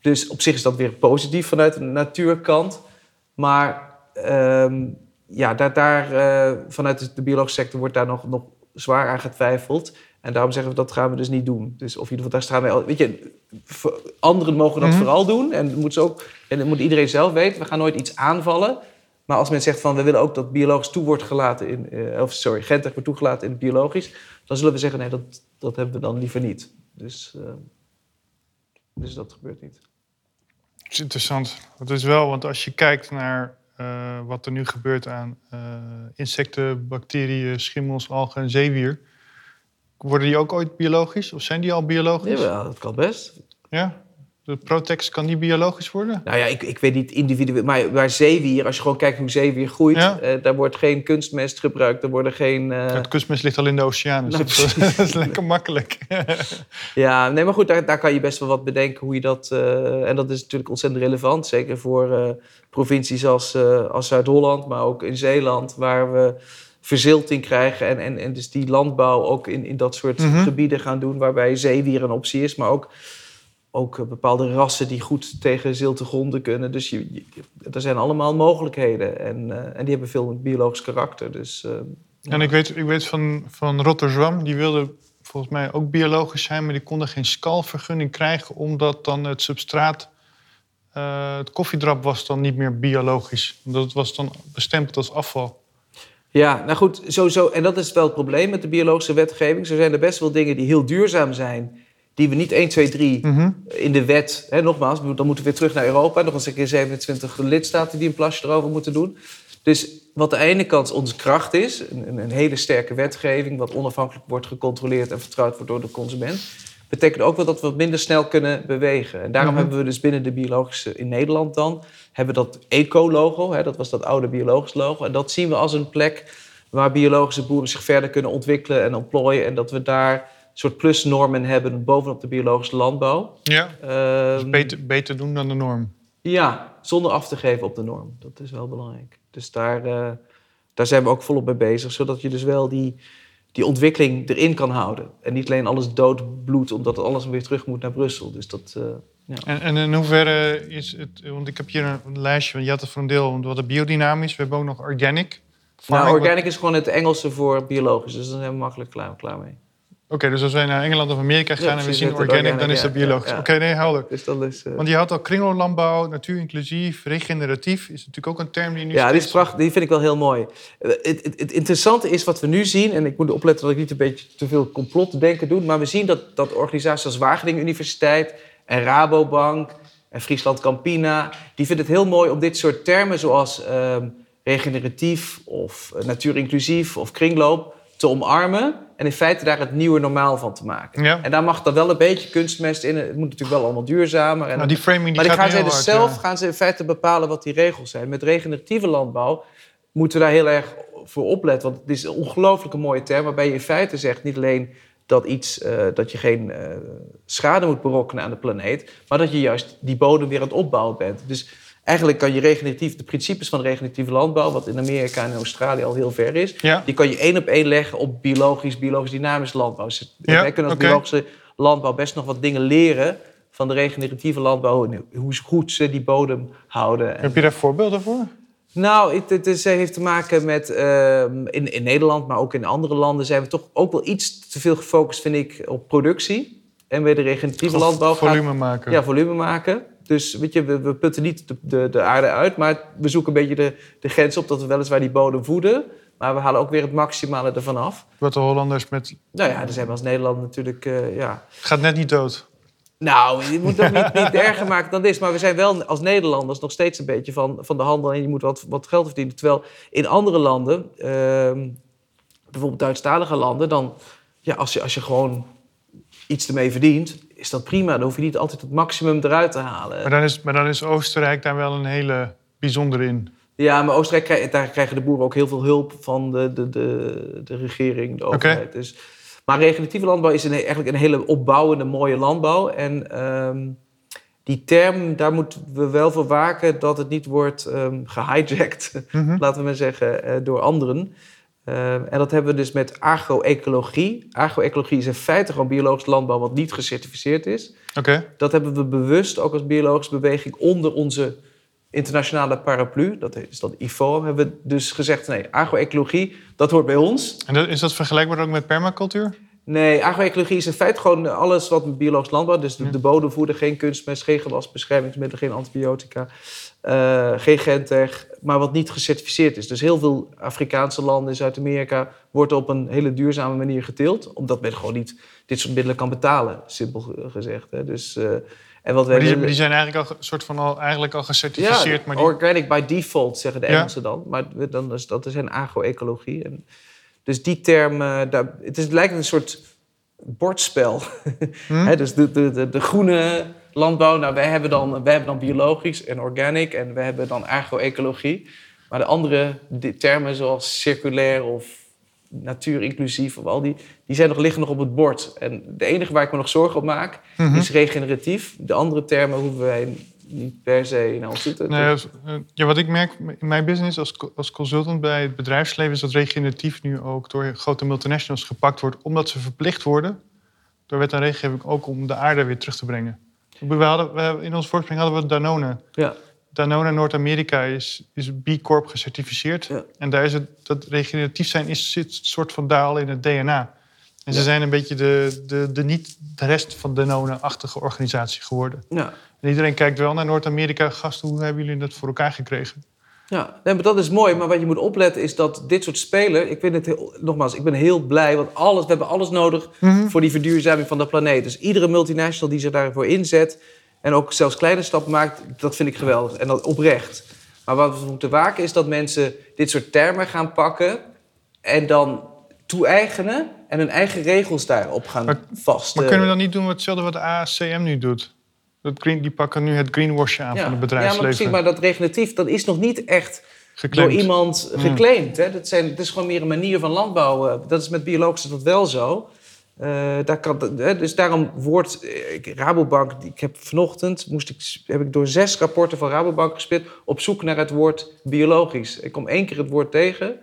Dus op zich is dat weer positief vanuit de natuurkant. Maar ehm, ja, daar, daar, uh, vanuit de biologische sector wordt daar nog, nog zwaar aan getwijfeld. En daarom zeggen we dat gaan we dus niet doen. Dus of in ieder geval, daar staan wij. Weet je, anderen mogen dat mhm. vooral doen. En dat moet, ze ook, en dat moet iedereen zelf weten. We gaan nooit iets aanvallen. Maar als men zegt van we willen ook dat biologisch toe wordt gelaten in, uh, of sorry, gentig wordt toegelaten in het biologisch, dan zullen we zeggen nee, dat, dat hebben we dan liever niet. Dus, uh, dus dat gebeurt niet. Het is interessant. Dat is wel, want als je kijkt naar uh, wat er nu gebeurt aan insecten, bacteriën, schimmels, algen en zeewier, worden die ook ooit biologisch? Of zijn die al biologisch? Ja, dat kan best. Ja? De Protex kan die biologisch worden? Nou ja, ik, ik weet niet individueel. Maar waar zeewier, als je gewoon kijkt hoe zeewier groeit, ja. uh, daar wordt geen kunstmest gebruikt. Er worden geen. Uh... Het kunstmest ligt al in de oceaan. Dus nou, dat, is lekker makkelijk. ja, nee, maar goed, daar, daar kan je best wel wat bedenken hoe je dat. Uh, en dat is natuurlijk ontzettend relevant. Zeker voor provincies als, als Zuid-Holland, maar ook in Zeeland, waar we verzilting krijgen. En, en, en dus die landbouw ook in, in dat soort mm -hmm. gebieden gaan doen, waarbij zeewier een optie is, maar ook ook eh, bepaalde rassen die goed tegen zilte gronden kunnen. Dus je, er zijn allemaal mogelijkheden. En, uh, en die hebben veel biologisch karakter. Dus, uh, en ik weet, ik weet van, van Rotterdam, die wilde volgens mij ook biologisch zijn... maar die konden geen skalvergunning krijgen... omdat dan het substraat, uh, het koffiedrap was dan niet meer biologisch. Het was dan bestempeld als afval. Ja, nou goed, sowieso. En dat is wel het probleem met de biologische wetgeving. Zo zijn er best wel dingen die heel duurzaam zijn die we niet 1, 2, 3 in de wet... Hè, nogmaals, dan moeten we weer terug naar Europa. Nog eens een keer 27 lidstaten die een plasje erover moeten doen. Dus wat aan de ene kant onze kracht is... een, een hele sterke wetgeving... wat onafhankelijk wordt gecontroleerd en vertrouwd wordt door de consument... betekent ook wel dat we wat minder snel kunnen bewegen. En daarom mhm. hebben we dus binnen de biologische... in Nederland dan... hebben we dat eco-logo, dat was dat oude biologisch logo. En dat zien we als een plek waar biologische boeren zich verder kunnen ontwikkelen en ontplooien. En dat we daar soort plusnormen hebben bovenop de biologische landbouw. Ja, uh, beter, beter doen dan de norm. Ja, zonder af te geven op de norm. Dat is wel belangrijk. Dus daar, uh, daar zijn we ook volop mee bezig. Zodat je dus wel die, die ontwikkeling erin kan houden. En niet alleen alles doodbloedt omdat alles weer terug moet naar Brussel. Dus dat... Uh, ja. en, en in hoeverre is het... Want ik heb hier een lijstje, want je had het voor een deel wat biodynamisch. We hebben ook nog organic. Nou, organic is gewoon het Engelse voor biologisch. Dus daar zijn we makkelijk klaar, klaar mee. Oké, dus als wij naar Engeland of Amerika gaan en we zien organic, dan is dat biologisch. Oké, nee, helder. Dus dat is, uh... Want je had al kringlooplandbouw, natuurinclusief, regeneratief. Is natuurlijk ook een term die nu Ja, die, is prachtig, die vind ik wel heel mooi. Het, het, het, interessante is wat we nu zien... en ik moet opletten dat ik niet een beetje te veel complotdenken doe... maar we zien dat, dat organisaties als Wageningen Universiteit en Rabobank... en Friesland Campina... die vinden het heel mooi om dit soort termen zoals... Uh, regeneratief of uh, natuurinclusief of kringloop te omarmen en in feite daar het nieuwe normaal van te maken. Ja. En daar mag dan wel een beetje kunstmest in. Het moet natuurlijk wel allemaal duurzamer. En nou, die framing die maar die gaan ze dus zelf gaan ze in feite bepalen wat die regels zijn. Met regeneratieve landbouw moeten we daar heel erg voor opletten. Want het is een ongelooflijke mooie term waarbij je in feite zegt niet alleen dat, iets, uh, dat je geen uh, schade moet berokkenen aan de planeet, maar dat je juist die bodem weer aan het opbouwen bent. Dus Eigenlijk kan je regeneratief, de principes van regeneratieve landbouw, wat in Amerika en Australië al heel ver is, die kan je één op één leggen op biologisch, biologisch dynamisch landbouw. Dus ja, wij kunnen als biologische landbouw best nog wat dingen leren van de regeneratieve landbouw. Hoe goed ze die bodem houden. Heb je daar voorbeelden voor? Nou, het, het, heeft te maken met uh, in, in Nederland, maar ook in andere landen zijn we toch ook wel iets te veel gefocust, vind ik, op productie. En bij de regeneratieve landbouw. Volume maken. Ja, volume maken. Dus weet je, we, we putten niet de, de, de, aarde uit, maar we zoeken een beetje de, de grens op dat we weliswaar die bodem voeden. Maar we halen ook weer het maximale ervan af. Wat de Hollanders met. Nou ja, daar zijn we als Nederland natuurlijk. Uh, ja. Gaat net niet dood. Nou, je moet het niet, niet erger maken dan dit. Maar we zijn wel als Nederlanders nog steeds een beetje van, van de handel. En je moet wat, wat geld verdienen. Terwijl in andere landen, uh, bijvoorbeeld Duitsstalige landen, dan ja, als je, als je gewoon iets ermee verdient, is dat prima. Dan hoef je niet altijd het maximum eruit te halen. Maar dan is, maar dan is Oostenrijk daar wel een hele bijzondere in. Ja, maar Oostenrijk, daar krijgen de boeren ook heel veel hulp van de, de, de, de regering, de overheid. Dus, maar regeneratieve landbouw is een, eigenlijk een hele opbouwende, mooie landbouw. En um, die term, daar moeten we wel voor waken dat het niet wordt um, gehijacked, mm -hmm. laten we maar zeggen, uh, door anderen. En dat hebben we dus met agroecologie. Agroecologie is in feite gewoon biologisch landbouw wat niet gecertificeerd is. Oké. Dat hebben we bewust ook als biologische beweging onder onze internationale paraplu, dat is dat IFO, hebben we dus gezegd: nee, agroecologie, dat hoort bij ons. En dat, is dat vergelijkbaar ook met permacultuur? Nee, agroecologie is in feite gewoon alles wat met biologisch landbouw, dus de, Ja. de bodemvoeder, geen kunstmest, geen gewasbeschermingsmiddelen, geen antibiotica, eh, geen gentech, maar wat niet gecertificeerd is. Dus heel veel Afrikaanse landen in Zuid-Amerika wordt op een hele duurzame manier geteeld, omdat men gewoon niet dit soort middelen kan betalen, simpel ge- gezegd. Hè. Dus, eh, en wat Maar die, willen- die zijn eigenlijk al, soort van al, eigenlijk al gecertificeerd. ja, maar die, organic by default zeggen de Ja. Engelsen dan. Maar dan is, dat is een agroecologie. En dus die term, eh, daar, het, is, het lijkt een soort bordspel. Hm? Dus de, de, de, de groene landbouw, nou, wij, hebben dan, wij hebben dan biologisch en organic en we hebben dan agroecologie. Maar de andere termen zoals circulair of natuurinclusief of al die, die zijn nog, liggen nog op het bord. En de enige waar ik me nog zorgen op maak Mhm. is regeneratief. De andere termen hoeven wij niet per se naar ons toe te... Nee, eh, ja, wat ik merk in mijn business als, als consultant bij het bedrijfsleven... is dat regeneratief nu ook door grote multinationals gepakt wordt... omdat ze verplicht worden door wet en regelgeving ook om de aarde weer terug te brengen. We hadden, we, in ons voorsprong hadden we Danone. Ja, Danone Noord-Amerika is, is B Corp gecertificeerd. Ja. En daar is het, dat regeneratief zijn is, zit soort van daar al in het DNA. En ze zijn een beetje de, de, de niet de rest van Danone-achtige organisatie geworden. ja. En iedereen kijkt wel naar Noord-Amerika. Gasten, hoe hebben jullie dat voor elkaar gekregen? Ja, nee, maar dat is mooi. Maar wat je moet opletten is dat dit soort spelen... Ik vind het heel, nogmaals, ik ben heel blij. Want alles, we hebben alles nodig voor die verduurzaming van de planeet. Dus iedere multinational die zich daarvoor inzet... en ook zelfs kleine stappen maakt, dat vind ik geweldig. En dat oprecht. Maar wat we moeten waken is dat mensen dit soort termen gaan pakken... en dan toe-eigenen en hun eigen regels daarop gaan Maar- vast... Maar kunnen we dan niet doen hetzelfde wat de ASCM nu doet? Dat green, die pakken nu het greenwashen aan ja. van het Ja, maar bedrijfsleven. precies. Maar dat regeneratief, dat is nog niet echt... Geclaimd. door iemand geclaimd. Hè? Dat, zijn, het is gewoon meer een manier van landbouw. eh, Dat is met biologisch is dat wel zo. Eh, daar kan, dus daarom wordt eh, ik- Rabobank... Ik heb vanochtend moest ik, heb ik door zes rapporten van Rabobank gespeeld... op zoek naar het woord biologisch. Ik kom één keer het woord tegen.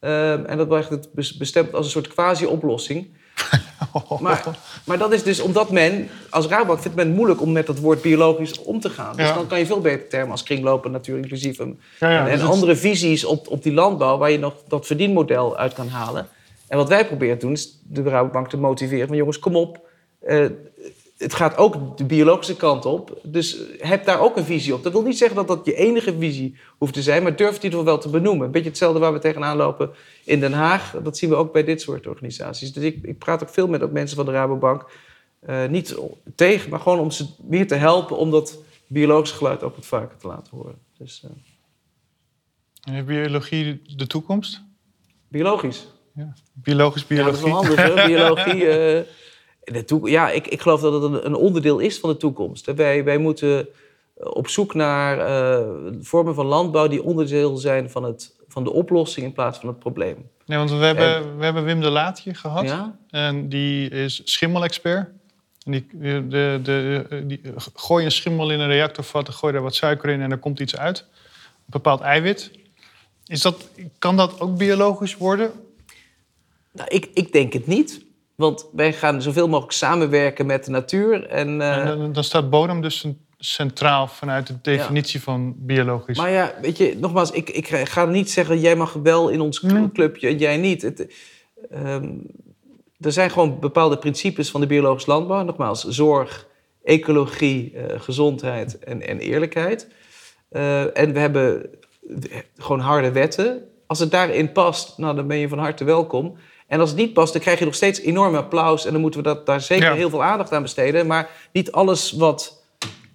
eh, en dat werd het bes- bestemd als een soort quasi-oplossing. Maar, maar dat is dus omdat men, als Rabobank vindt men het moeilijk om met dat woord biologisch om te gaan. Dus Ja. dan kan je veel beter termen als kringlopen, natuur inclusief en, Ja, ja, en, dus en het- andere visies op, op die landbouw waar je nog dat verdienmodel uit kan halen. En wat wij proberen te doen is de Rabobank te motiveren van jongens, kom op. eh, het gaat ook de biologische kant op. Dus heb daar ook een visie op. Dat wil niet zeggen dat dat je enige visie hoeft te zijn, maar durf het in ieder geval wel te benoemen. Een beetje hetzelfde waar we tegenaan lopen in Den Haag. Dat zien we ook bij dit soort organisaties. Dus ik, ik praat ook veel met ook mensen van de Rabobank. Eh, niet tegen, maar gewoon om ze meer te helpen om dat biologische geluid ook wat vaker te laten horen. Dus eh, En Heeft biologie de toekomst? biologisch. Ja. Biologisch, Ja, dat is biologie. wel handig, hè? Biologie. eh, de ja, ik, ik geloof dat het een, een onderdeel is van de toekomst. Wij, wij moeten op zoek naar eh, vormen van landbouw die onderdeel zijn van, het, van de oplossing in plaats van het probleem. Nee, want we hebben, we hebben Wim de Laat hier gehad. Ja? En die is schimmelexpert. En die, de, de, de, die, gooi een schimmel in een reactorvat, gooi daar wat suiker in en er komt iets uit. Een bepaald eiwit. Is dat, kan dat ook biologisch worden? Nou, ik, ik denk het niet. Want wij gaan zoveel mogelijk samenwerken met de natuur. En, eh, En dan, dan staat bodem dus centraal vanuit de definitie van biologisch. Maar ja, weet je, nogmaals, ik, ik ga niet zeggen... jij mag wel in ons clubje en jij niet. Het, ehm, er zijn gewoon bepaalde principes van de biologische landbouw. Nogmaals, zorg, ecologie, eh, gezondheid en, en eerlijkheid. Eh, en we hebben gewoon harde wetten. Als het daarin past, nou, dan ben je van harte welkom. En als het niet past, dan krijg je nog steeds enorm applaus. En dan moeten we dat, daar zeker Ja. heel veel aandacht aan besteden. Maar niet alles wat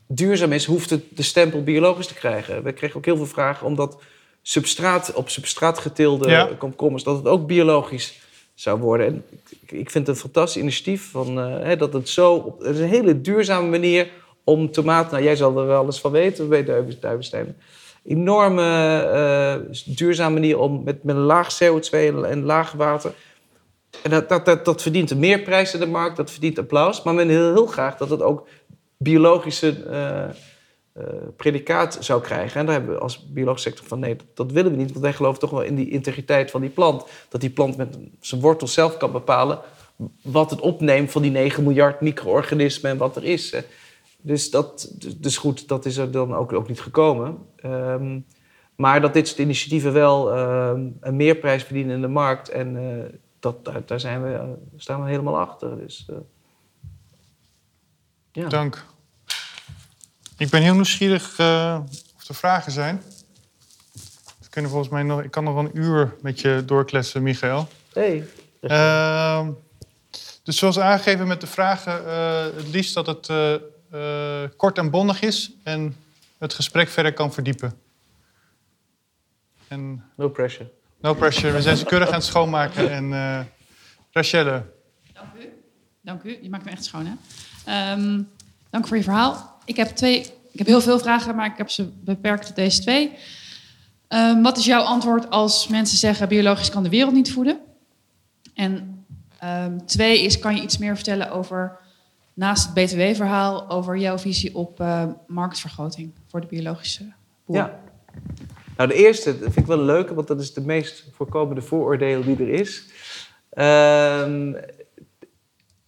duurzaam is, hoeft het de stempel biologisch te krijgen. We kregen ook heel veel vragen omdat substraat, op substraat geteelde Ja. komkommers... dat het ook biologisch zou worden. En ik, ik vind het een fantastisch initiatief van, eh, hè, dat het zo... Op, het is een hele duurzame manier om tomaten... Nou, jij zal er wel eens van weten, bij Duiven- Duivenstein. Enorme eh, duurzame manier om met, met een laag CO2 en, en laag water... En dat, dat, dat, verdient een meerprijs in de markt, dat verdient applaus. Maar men wil heel graag dat het ook biologische eh, predicaat zou krijgen. En daar hebben we als biologische sector van nee, dat, willen we niet. Want wij geloven toch wel in die integriteit van die plant. Dat die plant met zijn wortels zelf kan bepalen wat het opneemt van die 9 miljard micro-organismen en wat er is. Dus dat, dus goed, dat is er dan ook, ook niet gekomen. Ehm, maar dat dit soort initiatieven wel ehm, een meerprijs verdienen in de markt. En uh, dat, daar, daar zijn we, staan we helemaal achter. Dus, uh, ja. Dank. Ik ben heel nieuwsgierig of er vragen zijn. We kunnen volgens mij nog, ik kan nog een uur met je doorklessen, Michael. Hey. Ehm, dus zoals aangegeven met de vragen, het liefst dat het kort en bondig is en het gesprek verder kan verdiepen. En no pressure. No pressure. We zijn ze keurig aan het schoonmaken. En uh, Rachelle. Dank u. Dank u. Je maakt me echt schoon, hè? Um, dank voor je verhaal. Ik heb, twee, ik heb heel veel vragen, maar ik heb ze beperkt tot deze twee. Um, wat is jouw antwoord als mensen zeggen... biologisch kan de wereld niet voeden? En um, twee is, kan je iets meer vertellen over... naast het BTW-verhaal... over jouw visie op uh, marktvergroting voor de biologische boer? Ja. Nou, de eerste vind ik wel leuk, want dat is de meest voorkomende vooroordeel die er is. Um,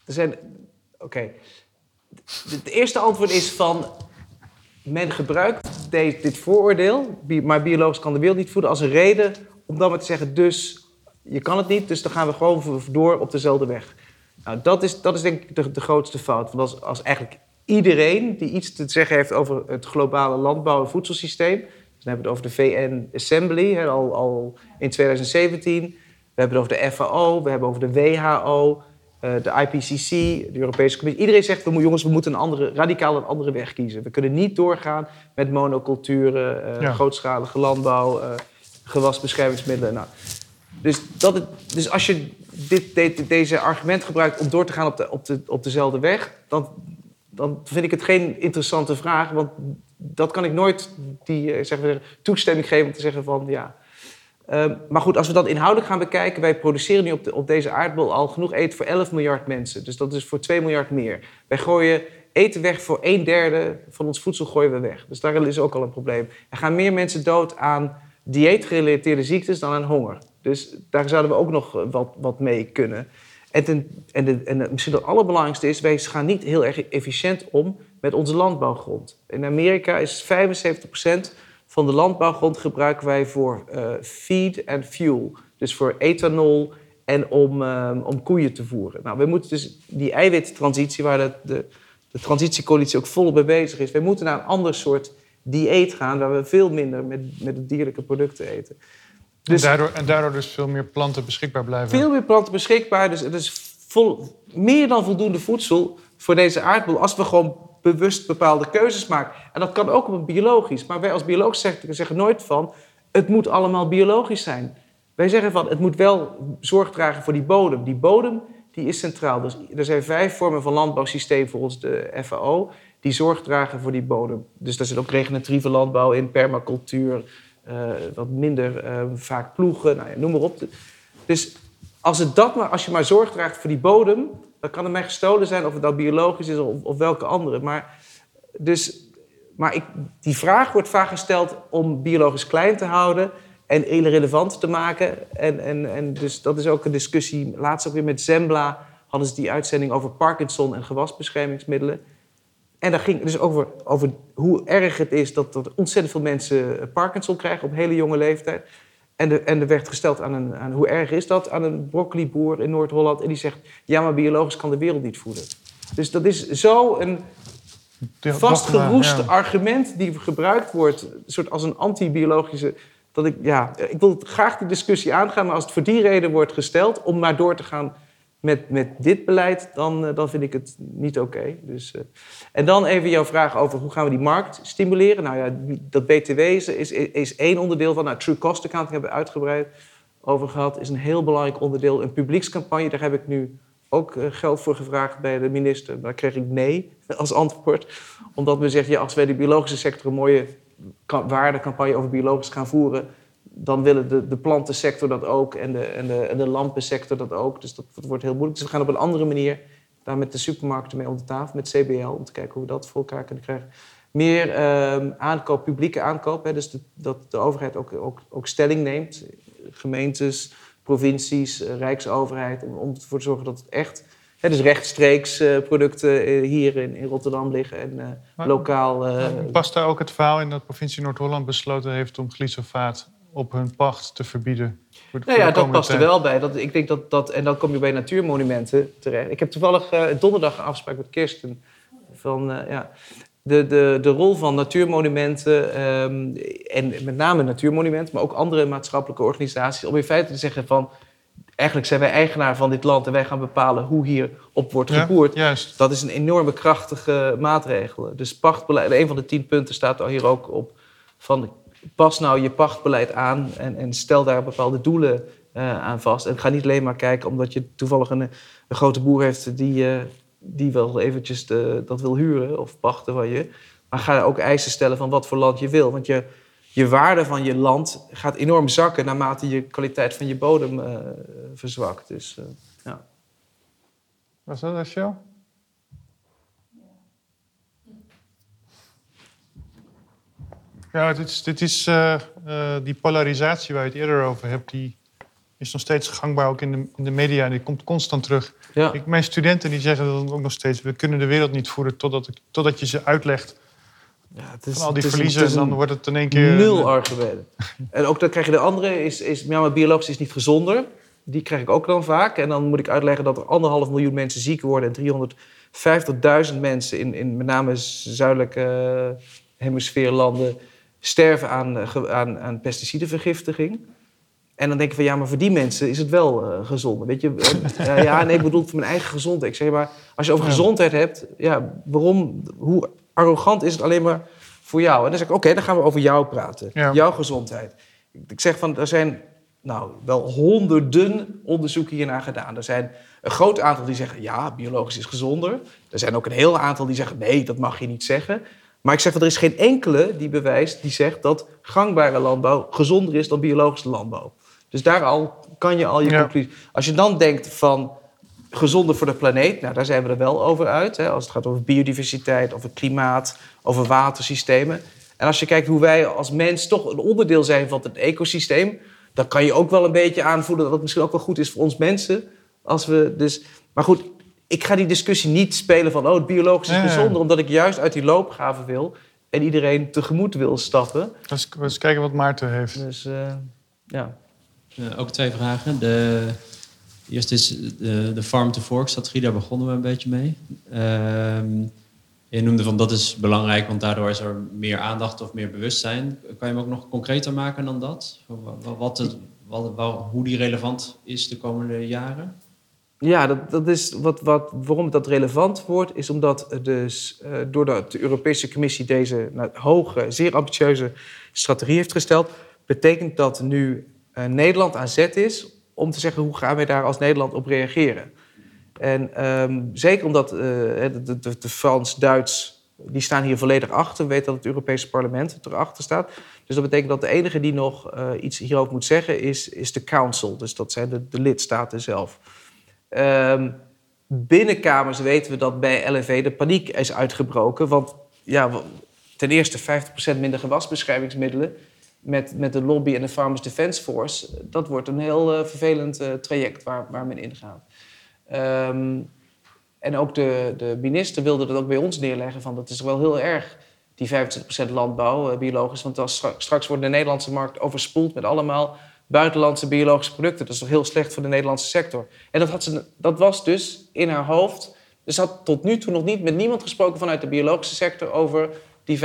er zijn. Oké. Het eerste antwoord is van. Men gebruikt dit vooroordeel, maar biologisch kan de wereld niet voeden, als een reden om dan maar te zeggen: dus je kan het niet, dus dan gaan we gewoon door op dezelfde weg. Nou, dat is, dat is denk ik de, de grootste fout. Want als, als eigenlijk iedereen die iets te zeggen heeft over het globale landbouw- en voedselsysteem dan hebben we het over de VN Assembly, hè, al, al in 2017. We hebben het over de FAO, we hebben het over de WHO, eh, de IPCC, de Europese Commissie. Iedereen zegt, we, jongens, we moeten een andere, radicaal een andere weg kiezen. We kunnen niet doorgaan met monoculturen, uh, grootschalige landbouw, uh, gewasbeschermingsmiddelen. Nou, dus, dat het, dus als je dit, dit, deze argument gebruikt om door te gaan op, de, op, de, op dezelfde weg, dan, dan vind ik het geen interessante vraag. Want dat kan ik nooit die eh, zeg toestemming geven om te zeggen van ja. Um, maar goed, als we dat inhoudelijk gaan bekijken, wij produceren nu op, op deze aardbol al genoeg eten voor 11 miljard mensen. Dus dat is voor 2 miljard meer. Wij gooien eten weg voor een derde van ons voedsel gooien we weg. Dus daar is ook al een probleem. Er gaan meer mensen dood aan dieetgerelateerde ziektes dan aan honger. Dus daar zouden we ook nog wat, wat mee kunnen. En, en, en misschien het allerbelangrijkste is, wij gaan niet heel erg efficiënt om met onze landbouwgrond. In Amerika is 75% van de landbouwgrond gebruiken wij voor uh, feed en fuel. Dus voor ethanol en om, uh, om koeien te voeren. Nou, we moeten dus die eiwittransitie, waar de, de, transitiecoalitie ook volop mee bezig is... we moeten naar een ander soort dieet gaan... waar we veel minder met, met de dierlijke producten eten. Dus, en, daardoor, en daardoor dus veel meer planten beschikbaar blijven? Veel meer planten beschikbaar. Dus het is vol, meer dan voldoende voedsel voor deze aardbol... als we gewoon bewust bepaalde keuzes maakt. En dat kan ook op een biologisch. Maar wij als biologische sector zeggen nooit van... het moet allemaal biologisch zijn. Wij zeggen van, het moet wel zorg dragen voor die bodem. Die bodem die is centraal. Dus er zijn vijf vormen van landbouwsysteem volgens de FAO... die zorg dragen voor die bodem. Dus daar zit ook regeneratieve landbouw in, permacultuur... Uh, wat minder uh, vaak ploegen, nou ja, noem maar op. Dus als, het dat maar, als je maar zorg draagt voor die bodem, dan kan het mij gestolen zijn of het nou biologisch is of, of welke andere. Maar, dus, maar ik, die vraag wordt vaak gesteld om biologisch klein te houden en irrelevant te maken. En, en, en dus dat is ook een discussie. Laatst ook weer met Zembla hadden ze die uitzending over Parkinson en gewasbeschermingsmiddelen. En daar ging dus over, over hoe erg het is dat, dat ontzettend veel mensen Parkinson krijgen op hele jonge leeftijd. En, de, en er werd gesteld aan, een, aan hoe erg is dat aan een broccoliboer in Noord-Holland. En die zegt, ja, maar biologisch kan de wereld niet voeden. Dus dat is zo een vastgeroest argument die gebruikt wordt, soort als een anti-biologische. Dat ik, ja, ik wil graag die discussie aangaan, maar als het voor die reden wordt gesteld om maar door te gaan met, met dit beleid, dan, eh, dan vind ik het niet oké. Dus, uh, en dan even jouw vraag over hoe gaan we die markt stimuleren. Nou ja, dat BTW is, is, is één onderdeel van. Nou, True Cost Accounting hebben we uitgebreid over gehad. Is een heel belangrijk onderdeel. Een publiekscampagne, daar heb ik nu ook uh, geld voor gevraagd bij de minister. Daar kreeg ik nee als antwoord. Omdat men zegt, ja, als wij de biologische sector een mooie waardecampagne over biologisch gaan voeren dan willen de, de plantensector dat ook en de, en, de, en de lampensector dat ook. Dus dat, wordt heel moeilijk. Dus we gaan op een andere manier daar met de supermarkten mee om de tafel, met CBL, om te kijken hoe we dat voor elkaar kunnen krijgen. meer ehm, aankoop, publieke aankoop. Hè, dus de, dat de overheid ook, ook, ook stelling neemt. Gemeentes, provincies, eh, rijksoverheid. Om, om ervoor te zorgen dat het echt... Hè, dus rechtstreeks eh, producten eh, hier in, in Rotterdam liggen en Maar- lokaal... Past daar ook het verhaal in dat provincie Noord-Holland besloten heeft om glyfosaat op hun pacht te verbieden? Voor de- Nou ja, dat past er wel bij. Dat, ik denk dat, dat, en dan kom je bij natuurmonumenten terecht. Ik heb toevallig eh, donderdag een afspraak met Kirsten. Van, eh, ja, de, de, de rol van natuurmonumenten, ehm, en met name natuurmonumenten, maar ook andere maatschappelijke organisaties, om in feite te zeggen van, eigenlijk zijn wij eigenaar van dit land en wij gaan bepalen hoe hier op wordt Ja, gevoerd. juist. Dat is een enorme krachtige maatregel. Dus pachtbeleid, een van de tien punten staat er hier ook op. Van pas nou je pachtbeleid aan en, en stel daar bepaalde doelen eh, aan vast. En ga niet alleen maar kijken omdat je toevallig een, grote boer heeft die, eh, die wel eventjes de- dat wil huren of pachten van je. Maar ga ook eisen stellen van wat voor land je wil. Want je, je waarde van je land gaat enorm zakken naarmate je kwaliteit van je bodem eh, verzwakt. Dus, ja. Was dat Rachel? Ja, dit is, dit is eh, eh, die polarisatie waar je het eerder over hebt, die is nog steeds gangbaar ook in de, in de media en die komt constant terug. Ja. Ik, mijn studenten die zeggen dat ook nog steeds, we kunnen de wereld niet voeren totdat, ik- totdat je ze uitlegt Ja, het is, van al die het is een- verliezen en dan wordt het in één keer... Nul argumenten. en ook dan krijg je de andere, is, is ja, maar biologisch is niet gezonder. Die krijg ik ook dan vaak. En dan moet ik uitleggen dat er anderhalf miljoen mensen ziek worden... en 350.000 mensen in, in met name zuidelijke eh, hemisfeerlanden... sterven aan, eh, aan, aan pesticidenvergiftiging. En dan denk ik van, ja, maar voor die mensen is het wel eh gezonder. Weet je, En, ja, nee, ik bedoel voor mijn eigen gezondheid. Ik zeg maar, als je over gezondheid hebt... Ja, waarom, hoe arrogant is het alleen maar voor jou? En dan zeg ik, oké, dan gaan we over jou praten. Ja. Jouw gezondheid. Ik- Ik zeg van, er zijn nou, wel honderden onderzoeken hiernaar gedaan. Er zijn een groot aantal die zeggen, ja, biologisch is gezonder. Er zijn ook een heel aantal die zeggen, nee, dat mag je niet zeggen. Maar ik zeg van, er is geen enkele die bewijst, die zegt dat gangbare landbouw gezonder is dan biologische landbouw. Dus daar al kan je al je Ja. conclusie. Als je dan denkt van gezonder voor de planeet, nou daar zijn we er wel over uit. Hè, als het gaat over biodiversiteit, over klimaat, over watersystemen. En als je kijkt hoe wij als mens toch een onderdeel zijn van het ecosysteem, dan kan je ook wel een beetje aanvoelen dat het misschien ook wel goed is voor ons mensen. Als we dus, maar goed, ik ga die discussie niet spelen van oh, het biologisch is Ja, ja. gezonder, omdat ik juist uit die loopgave wil en iedereen tegemoet wil stappen. Dus eens kijken wat Maarten heeft. Dus eh, ja. Eh, ook twee vragen. De eerste is de, de farm-to-fork-strategie, daar begonnen we een beetje mee. Ehm, je noemde van dat is belangrijk, want daardoor is er meer aandacht of meer bewustzijn. Kan je hem ook nog concreter maken dan dat? Wat, wat, wat- hoe die relevant is de komende jaren? Ja, dat, dat is wat, wat, waarom dat relevant wordt, is omdat dus eh, doordat de Europese Commissie deze nou, hoge, zeer ambitieuze strategie heeft gesteld, betekent dat nu eh, Nederland aan zet is om te zeggen hoe gaan wij daar als Nederland op reageren. En ehm, zeker omdat eh, de, de, de, Frans-Duits, die staan hier volledig achter. We weten dat het Europese parlement erachter staat. Dus dat betekent dat de enige die nog iets hierover moet zeggen is, is de Council. Dus dat zijn de, de lidstaten zelf. Ehm binnenkamers weten we dat bij LNV de paniek is uitgebroken. Want ja, ten eerste 50% minder gewasbeschermingsmiddelen... Met, met de lobby en de Farmers Defence Force... dat wordt een heel eh, vervelend eh, traject waar, waar men ingaat. Ehm en ook de, de minister wilde dat ook bij ons neerleggen... van dat is wel heel erg, die 25% landbouw, eh, biologisch. Want als stra- straks wordt de Nederlandse markt overspoeld... met allemaal buitenlandse biologische producten. Dat is toch heel slecht voor de Nederlandse sector. En dat, had ze, dat was dus in haar hoofd. Dus had tot nu toe nog niet met niemand gesproken vanuit de biologische sector over die 25%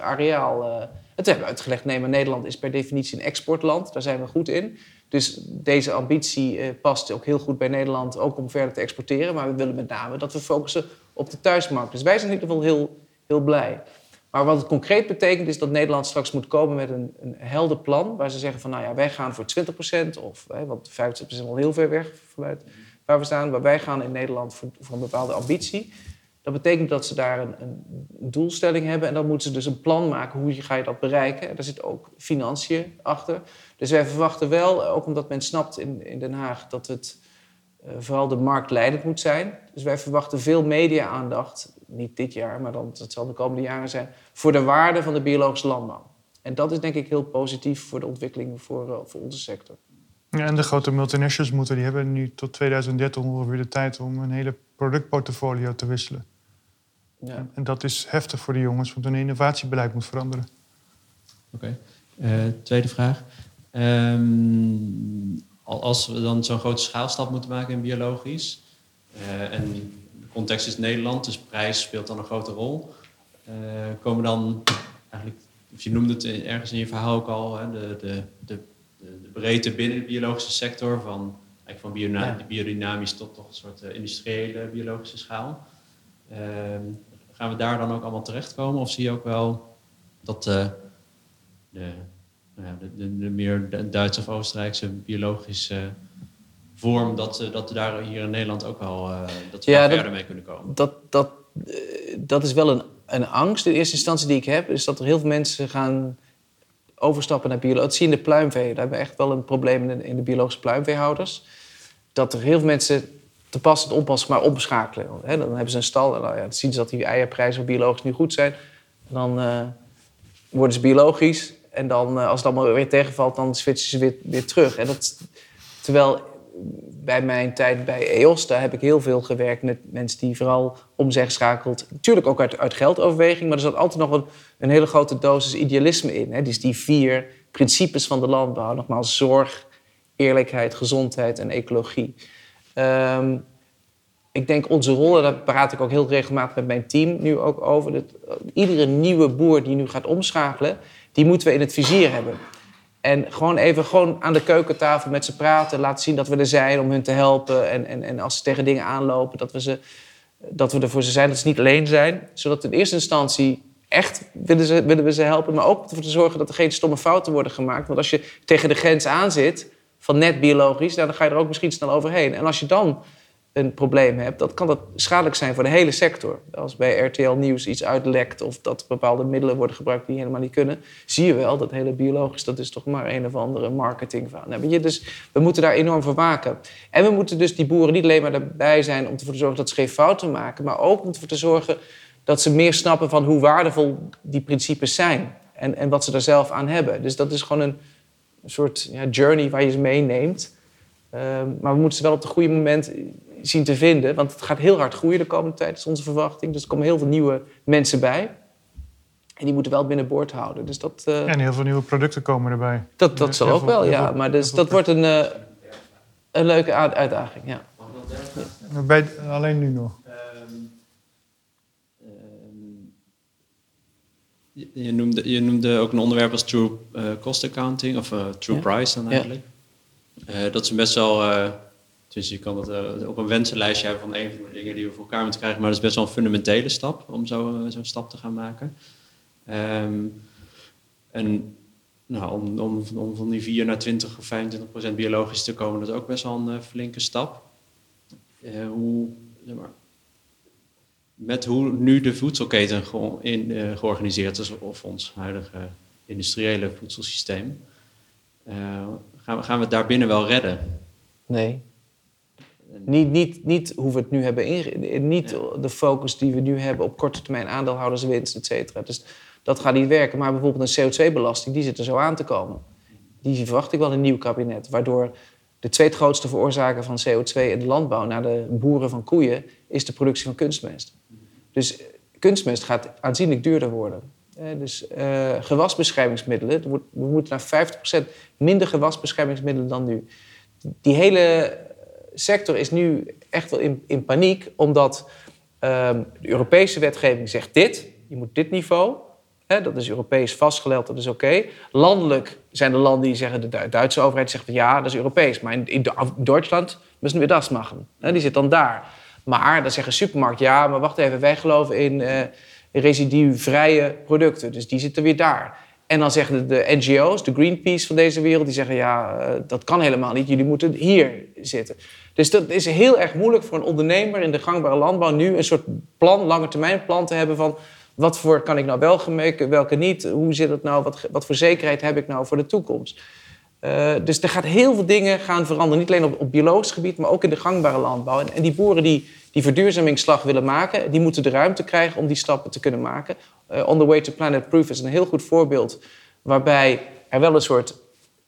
areaal. eh. Het hebben we uitgelegd, nee, maar Nederland is per definitie een exportland. Daar zijn we goed in. Dus deze ambitie eh, past ook heel goed bij Nederland, ook om verder te exporteren. Maar we willen met name dat we focussen op de thuismarkt. Dus wij zijn in ieder geval heel, heel blij. Maar wat het concreet betekent is dat Nederland straks moet komen met een, een helder plan. Waar ze zeggen van nou ja, wij gaan voor 20% of, hè, want 25% is al heel ver weg vanuit waar we staan. Maar wij gaan in Nederland voor, voor een bepaalde ambitie. Dat betekent dat ze daar een, een doelstelling hebben. En dan moeten ze dus een plan maken. Hoe ga je dat bereiken? En daar zit ook financiën achter. Dus wij verwachten wel, ook omdat men snapt in, in Den Haag... dat het eh, vooral de markt leidend moet zijn. Dus wij verwachten veel media-aandacht niet dit jaar, maar dan, dat zal de komende jaren zijn, voor de waarde van de biologische landbouw. En dat is denk ik heel positief voor de ontwikkeling voor, uh, voor onze sector. Ja, en de grote multinationals moeten, die hebben nu tot 2030 ongeveer de tijd om een hele productportfolio te wisselen. Ja. En dat is heftig voor de jongens, want hun innovatiebeleid moet veranderen. Oké. Okay. Uh, tweede vraag. Um, als we dan zo'n grote schaalstap moeten maken in biologisch, uh, en context is Nederland, dus prijs speelt dan een grote rol, uh, komen dan eigenlijk, of je noemde het ergens in je verhaal ook al, hè, de, de, de, de, breedte binnen de biologische sector, van, van biodynamisch, ja. biodynamisch tot toch een soort industriële biologische schaal. Ehm, gaan we daar dan ook allemaal terechtkomen? Of zie je ook wel dat de, de, de, de meer Duitse of Oostenrijkse biologische vorm, dat, dat we daar hier in Nederland ook wel uh, dat we ja, verder mee kunnen komen? Dat, dat, eh, dat is wel een, een angst in eerste instantie die ik heb, is dat er heel veel mensen gaan overstappen naar biologie. Dat zie je in de pluimvee. Daar hebben we echt wel een probleem in de, in de biologische pluimveehouders. Dat er heel veel mensen te pas en onpas maar omschakelen. dan hebben ze een stal en nou ja, dan zien ze dat die eierprijzen biologisch nu goed zijn. En dan uh, worden ze biologisch. En dan, uh, als het allemaal weer tegenvalt, dan switchen ze weer, weer terug. En dat, terwijl bij mijn tijd bij EOS, daar heb ik heel veel gewerkt met mensen die vooral om zich geschakeld. Natuurlijk ook uit, uit geldoverweging, maar er zat altijd nog een, hele grote dosis idealisme in. Hè? Dus die vier principes van de landbouw, nogmaals zorg, eerlijkheid, gezondheid en ecologie. Ehm, ik denk onze rol, daar praat ik ook heel regelmatig met mijn team nu ook over. Dat iedere nieuwe boer die nu gaat omschakelen, die moeten we in het vizier hebben. En gewoon even gewoon aan de keukentafel met ze praten, laten zien dat we er zijn om hun te helpen. En, en, en als ze tegen dingen aanlopen, dat we, ze, dat we er voor ze zijn, dat ze niet alleen zijn. Zodat in eerste instantie echt willen, ze, willen we ze helpen, maar ook ervoor te zorgen dat er geen stomme fouten worden gemaakt. Want als je tegen de grens aan zit van net biologisch, dan ga je er ook misschien snel overheen. En als je dan een probleem hebt, dan kan dat schadelijk zijn voor de hele sector. Als bij RTL Nieuws iets uitlekt of dat bepaalde middelen worden gebruikt die helemaal niet kunnen, zie je wel dat hele biologisch, dat is toch maar een of andere marketing. Nou, dus we moeten daar enorm voor waken. En we moeten dus die boeren niet alleen maar erbij zijn om ervoor te zorgen dat ze geen fouten maken, maar ook om ervoor te zorgen dat ze meer snappen van hoe waardevol die principes zijn en, en wat ze er zelf aan hebben. Dus dat is gewoon een een soort ja, journey waar je ze meeneemt. Ehm, maar we moeten ze wel op het goede moment zien te vinden. Want het gaat heel hard groeien de komende tijd, dat is onze verwachting. Dus er komen heel veel nieuwe mensen bij. En die moeten wel binnenboord houden. Dus dat, uh, en heel veel nieuwe producten komen erbij. Dat, dat zal ook wel, ja. maar dus, dat wordt een, uh, een leuke uitdaging, ja. Bij, alleen nu nog. Je noemde, je noemde ook een onderwerp als true uh, cost accounting, of uh, true price dan eigenlijk. Ja. Uh, dat is best wel, dus je kan het op een wensenlijstje hebben van een van de dingen die we voor elkaar moeten krijgen, maar dat is best wel een fundamentele stap om zo'n zo stap te gaan maken. Um, en nou, om, om, om, van die 4 naar 20 of 25 procent biologisch te komen, dat is ook best wel een flinke stap. hoe, met hoe nu de voedselketen in, georganiseerd is, of ons huidige industriële voedselsysteem, gaan, we, gaan we het daarbinnen wel redden? Nee. Niet, niet, niet hoe we het nu hebben ingericht. Niet de focus die we nu hebben op korte termijn aandeelhouderswinst, et cetera. Dus dat gaat niet werken. Maar bijvoorbeeld een CO2-belasting, die zit er zo aan te komen. Die verwacht ik wel in een nieuw kabinet. Waardoor de twee grootste veroorzaker van CO2 in de landbouw, na de boeren van koeien, is de productie van kunstmest. Dus kunstmest gaat aanzienlijk duurder worden. dus uh, gewasbeschermingsmiddelen, we moeten naar 50% minder gewasbeschermingsmiddelen dan nu. Die hele sector is nu echt wel in, in paniek, omdat ehm, de Europese wetgeving zegt dit, je moet dit niveau. dat is Europees vastgelegd, dat is oké. Landelijk zijn er landen die zeggen, de Duitse overheid zegt ja, dat is Europees. Maar in, in Duitsland müssen we dat maken. die zit dan daar. Maar dan zeggen supermarkt, ja, maar wacht even, wij geloven in uh, producten. Dus die zitten weer daar. En dan zeggen de, NGO's, de Greenpeace van deze wereld, die zeggen, ja, uh, dat kan helemaal niet. Jullie moeten hier zitten. Dus dat is heel erg moeilijk voor een ondernemer in de gangbare landbouw nu een soort plan, lange termijn plan te hebben van wat voor kan ik nou wel gemeken, welke niet? Hoe zit het nou? Wat, wat voor zekerheid heb ik nou voor de toekomst? Eh, dus er gaat heel veel dingen gaan veranderen. Niet alleen op, op biologisch gebied, maar ook in de gangbare landbouw. En, en die boeren die die verduurzamingsslag willen maken, die moeten de ruimte krijgen om die stappen te kunnen maken. Uh, On the Way to Planet Proof is een heel goed voorbeeld waarbij er wel een soort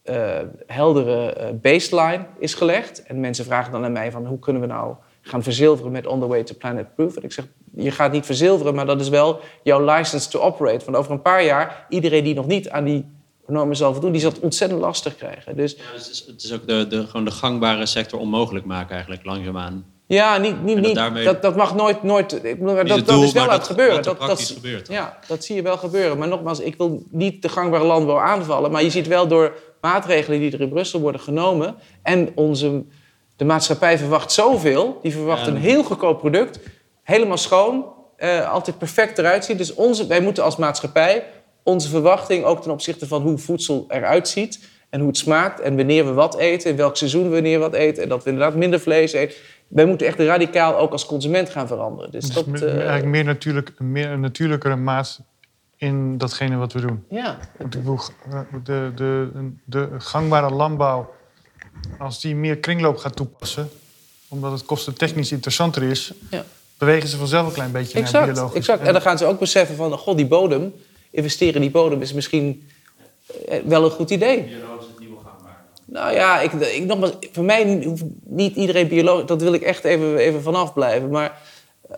uh, heldere baseline is gelegd. En mensen vragen dan aan mij van hoe kunnen we nou gaan verzilveren met On the Way to Planet Proof. En ik zeg, je gaat niet verzilveren, maar dat is wel jouw license to operate. Want over een paar jaar, iedereen die nog niet aan die normen zal voldoen, die zal het ontzettend lastig krijgen. Dus, ja, dus het, is, het is ook de, de, gewoon de gangbare sector onmogelijk maken eigenlijk, langzaamaan. Ja, niet, niet, niet, dat, dat mag nooit... nooit ik bedoel, dat, dat is wel aan het gebeuren. Dat, dat, gebeurt. Ja, dat zie je wel gebeuren. Maar nogmaals, ik wil niet de gangbare landbouw aanvallen. Maar je ziet wel door maatregelen die er in Brussel worden genomen... en onze, de maatschappij verwacht zoveel. Die verwacht een heel goedkoop product. Helemaal schoon. Uh, altijd perfect eruit ziet. Dus onze, wij moeten als maatschappij onze verwachting... ook ten opzichte van hoe voedsel eruit ziet... en hoe het smaakt en wanneer we wat eten... in welk seizoen we wanneer wat eten... en dat we inderdaad minder vlees eten wij moeten echt radicaal ook als consument gaan veranderen. Dus, dus dat, uh... eigenlijk meer, natuurlijk, meer een natuurlijkere maat in datgene wat we doen. Ja. De, de, de, gangbare landbouw, als die meer kringloop gaat toepassen, omdat het kostentechnisch interessanter is, ja. bewegen ze vanzelf een klein beetje exact, naar biologisch. Exact. En dan gaan ze ook beseffen van, god, die bodem, investeren in die bodem is misschien eh, wel een goed idee. Nou ja, ik, ik, nogmaals, voor mij hoeft niet iedereen biologisch. Dat wil ik echt even, even vanaf blijven. Maar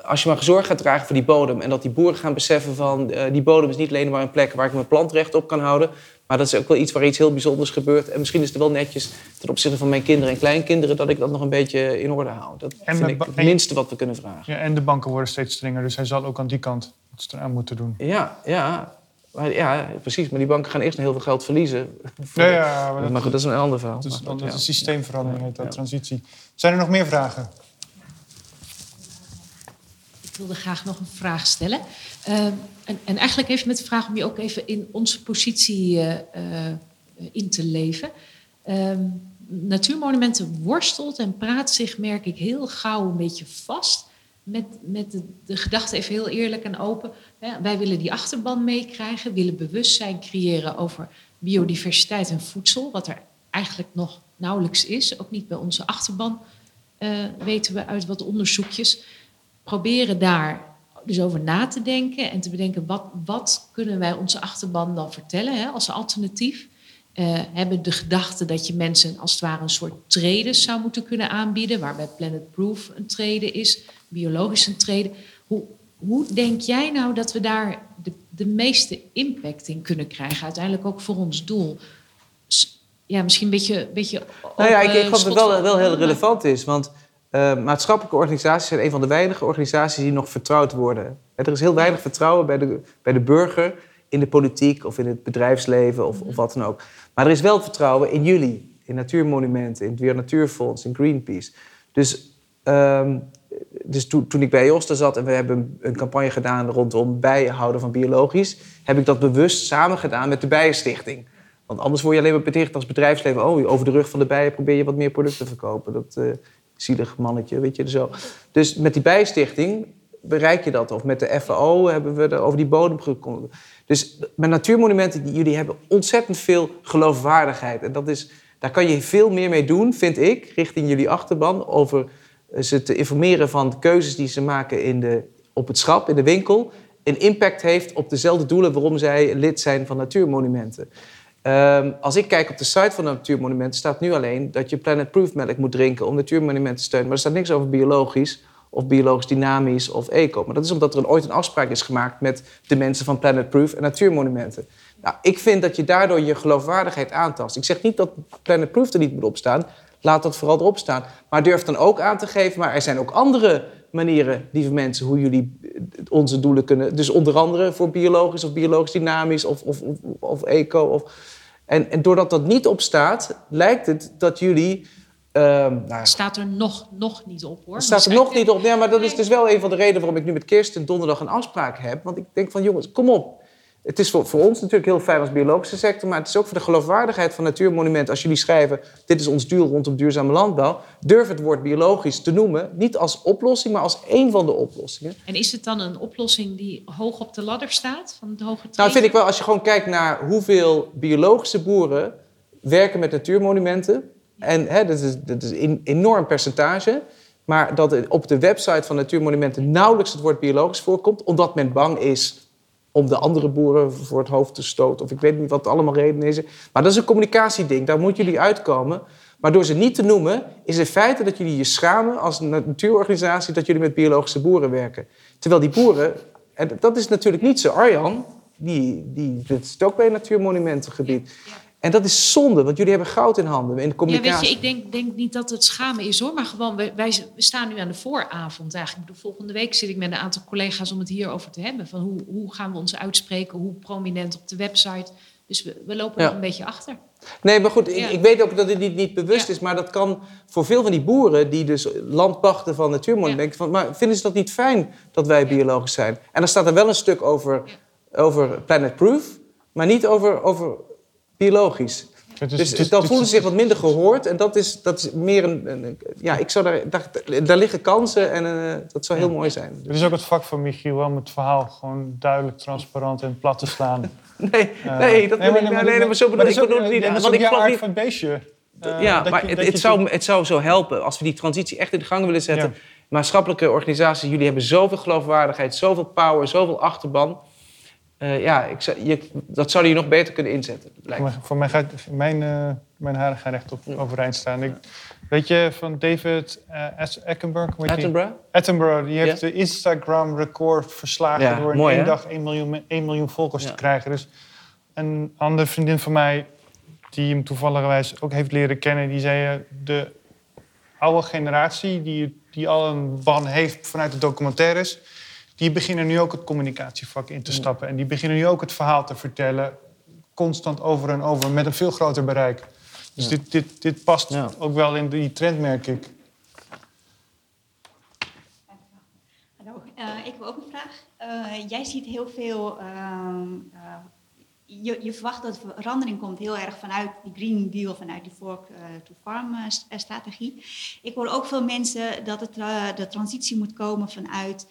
als je maar zorg gaat dragen voor die bodem. en dat die boeren gaan beseffen van. Uh, die bodem is niet alleen maar een plek waar ik mijn plantrecht op kan houden. maar dat is ook wel iets waar iets heel bijzonders gebeurt. En misschien is het wel netjes ten opzichte van mijn kinderen en kleinkinderen. dat ik dat nog een beetje in orde hou. Dat en vind ik het minste wat we kunnen vragen. Ja, en de banken worden steeds strenger. Dus hij zal ook aan die kant iets eraan moeten doen. Ja, ja. Maar ja, precies. Maar die banken gaan eerst heel veel geld verliezen. Ja, ja maar, dat, goed, dat is een ander verhaal. Dat, is systeemverandering, de transitie. Zijn er nog meer vragen? Ik wilde graag nog een vraag stellen. Uh, en, en, eigenlijk even met de vraag om je ook even in onze positie uh, uh, in te leven. Ehm, natuurmonumenten worstelt en praat zich, merk ik, heel gauw een beetje vast met, met de, de, gedachte, even heel eerlijk en open. Hè, wij willen die achterban meekrijgen, willen bewustzijn creëren over biodiversiteit en voedsel, wat er eigenlijk nog nauwelijks is. Ook niet bij onze achterban uh, weten we uit wat onderzoekjes. Proberen daar dus over na te denken en te bedenken wat, wat kunnen wij onze achterban dan vertellen hè, als alternatief. Uh, hebben de gedachte dat je mensen als het ware een soort treden zou moeten kunnen aanbieden, waarbij Planet Proof een treden is biologische treden. Hoe, hoe denk jij nou dat we daar de, de meeste impact in kunnen krijgen? Uiteindelijk ook voor ons doel. Ja, misschien een beetje. beetje nou ja, ik, ik dat het wel, wel heel relevant is. Want uh, maatschappelijke organisaties zijn een van de weinige organisaties die nog vertrouwd worden. Er is heel weinig vertrouwen bij de, bij de burger in de politiek of in het bedrijfsleven of, of wat dan ook. Maar er is wel vertrouwen in jullie, in Natuurmonumenten, in het Weer Natuurfonds, in Greenpeace. Dus um, dus toen, ik bij Josta zat en we hebben een campagne gedaan rondom bijhouden van biologisch, heb ik dat bewust samen gedaan met de Bijenstichting. Want anders word je alleen maar beticht als bedrijfsleven. Oh, over de rug van de bijen probeer je wat meer producten te verkopen. Dat uh, zielig mannetje, weet je zo. Dus met die Bijenstichting bereik je dat. Of met de FAO hebben we er over die bodem gekomen. Dus met natuurmonumenten, jullie hebben ontzettend veel geloofwaardigheid. En dat is, daar kan je veel meer mee doen, vind ik, richting jullie achterban. Over ze te informeren van de keuzes die ze maken in de, op het schap, in de winkel, een impact heeft op dezelfde doelen waarom zij lid zijn van natuurmonumenten. Um, als ik kijk op de site van de natuurmonumenten, staat nu alleen dat je Planet Proof melk moet drinken om natuurmonumenten te steunen. Maar er staat niks over biologisch of biologisch dynamisch of eco. Maar dat is omdat er ooit een afspraak is gemaakt met de mensen van Planet Proof en natuurmonumenten. Nou, ik vind dat je daardoor je geloofwaardigheid aantast. Ik zeg niet dat Planet Proof er niet moet opstaan. Laat dat vooral erop staan. Maar durf dan ook aan te geven, maar er zijn ook andere manieren, lieve mensen, hoe jullie onze doelen kunnen. Dus onder andere voor biologisch of biologisch dynamisch of, of, of, of eco. Of, en, en doordat dat niet op staat, lijkt het dat jullie. Uh, nou, staat er nog, nog niet op hoor. Staat er nog niet op. Ja, maar dat is dus wel een van de redenen waarom ik nu met Kirsten donderdag een afspraak heb. Want ik denk van jongens, kom op het is voor, voor ons natuurlijk heel fijn als biologische sector, maar het is ook voor de geloofwaardigheid van Natuurmonument. Als jullie schrijven, dit is ons doel rondom duurzame landbouw, durf het woord biologisch te noemen. Niet als oplossing, maar als één van de oplossingen. En is het dan een oplossing die hoog op de ladder staat van het hoge Nou, vind ik wel, als je gewoon kijkt naar hoeveel biologische boeren werken met natuurmonumenten. En hè, dat is, dat is een enorm percentage. Maar dat op de website van natuurmonumenten nauwelijks het woord biologisch voorkomt, omdat men bang is om de andere boeren voor het hoofd te stoten. Of ik weet niet wat allemaal redenen is. Maar dat is een communicatieding, daar moeten jullie uitkomen. Maar door ze niet te noemen, is het feit dat jullie je schamen als natuurorganisatie dat jullie met biologische boeren werken. Terwijl die boeren, en dat is natuurlijk niet zo. Arjan, die, die zit ook bij een natuurmonumentengebied. En dat is zonde, want jullie hebben goud in handen in de communicatie. Ja, weet je, ik denk, denk niet dat het schamen is hoor, maar gewoon, wij, staan nu aan de vooravond eigenlijk. De volgende week zit ik met een aantal collega's om het hierover te hebben. Van hoe, hoe gaan we ons uitspreken, hoe prominent op de website. Dus we, we lopen Ja. er een beetje achter. Nee, maar goed, ik, Ja. ik weet ook dat het niet, niet bewust Ja. is, maar dat kan voor veel van die boeren die dus land pachten van natuurmonumenten, denken van, maar vinden ze dat niet fijn dat wij biologisch zijn? En dan staat er wel een stuk over, over Planet Proof, maar niet over, over biologisch. Dus het is- dan voelen ze zich wat minder gehoord en dat is, dat is meer een, een- ja, ik zou daar, daar, daar liggen kansen en eh, dat zou heel mooi zijn. Het is ook het vak van Michiel om het verhaal gewoon duidelijk, transparant en plat te slaan. Nee, Eh, nee, dat bedoel ik, nee, nee, maar zo bedoel ik het niet. ja, dat is ik aard niet, van het beestje. Eh, ja, maar je- het, het, zou, het zou zo helpen als we die transitie echt in de gang willen zetten. Ja. Maatschappelijke organisaties, jullie hebben zoveel geloofwaardigheid, zoveel power, zoveel achterban. Eh, ja, ik zou, je, dat zouden je nog beter kunnen inzetten. Voor mij, gaat mijn, eh, mijn haren gaan recht op overeind staan. Ik, weet je van David As- Attenborough? heet die? Attenborough? Attenborough, die heeft Ja. de Instagram-record verslagen Ja, door in één hè? dag 1 miljoen, 1 miljoen volgers te krijgen. Dus een andere vriendin van mij, die hem toevallig ook heeft leren kennen, die zei: de oude generatie, die, die al een wan heeft vanuit de documentaires, die beginnen nu ook het communicatievak in te stappen. En die beginnen nu ook het verhaal te vertellen, constant over en over, met een veel groter bereik. Dus dit, dit, dit past Ja. ook wel in die trend, merk ik. Hallo, Eh, ik heb ook een vraag. Eh, jij ziet heel veel. ehm, eh, je, je verwacht dat er verandering komt heel erg vanuit die Green Deal, vanuit die Fork eh, to Farm st- strategie. Ik hoor ook veel mensen dat het, de transitie moet komen vanuit,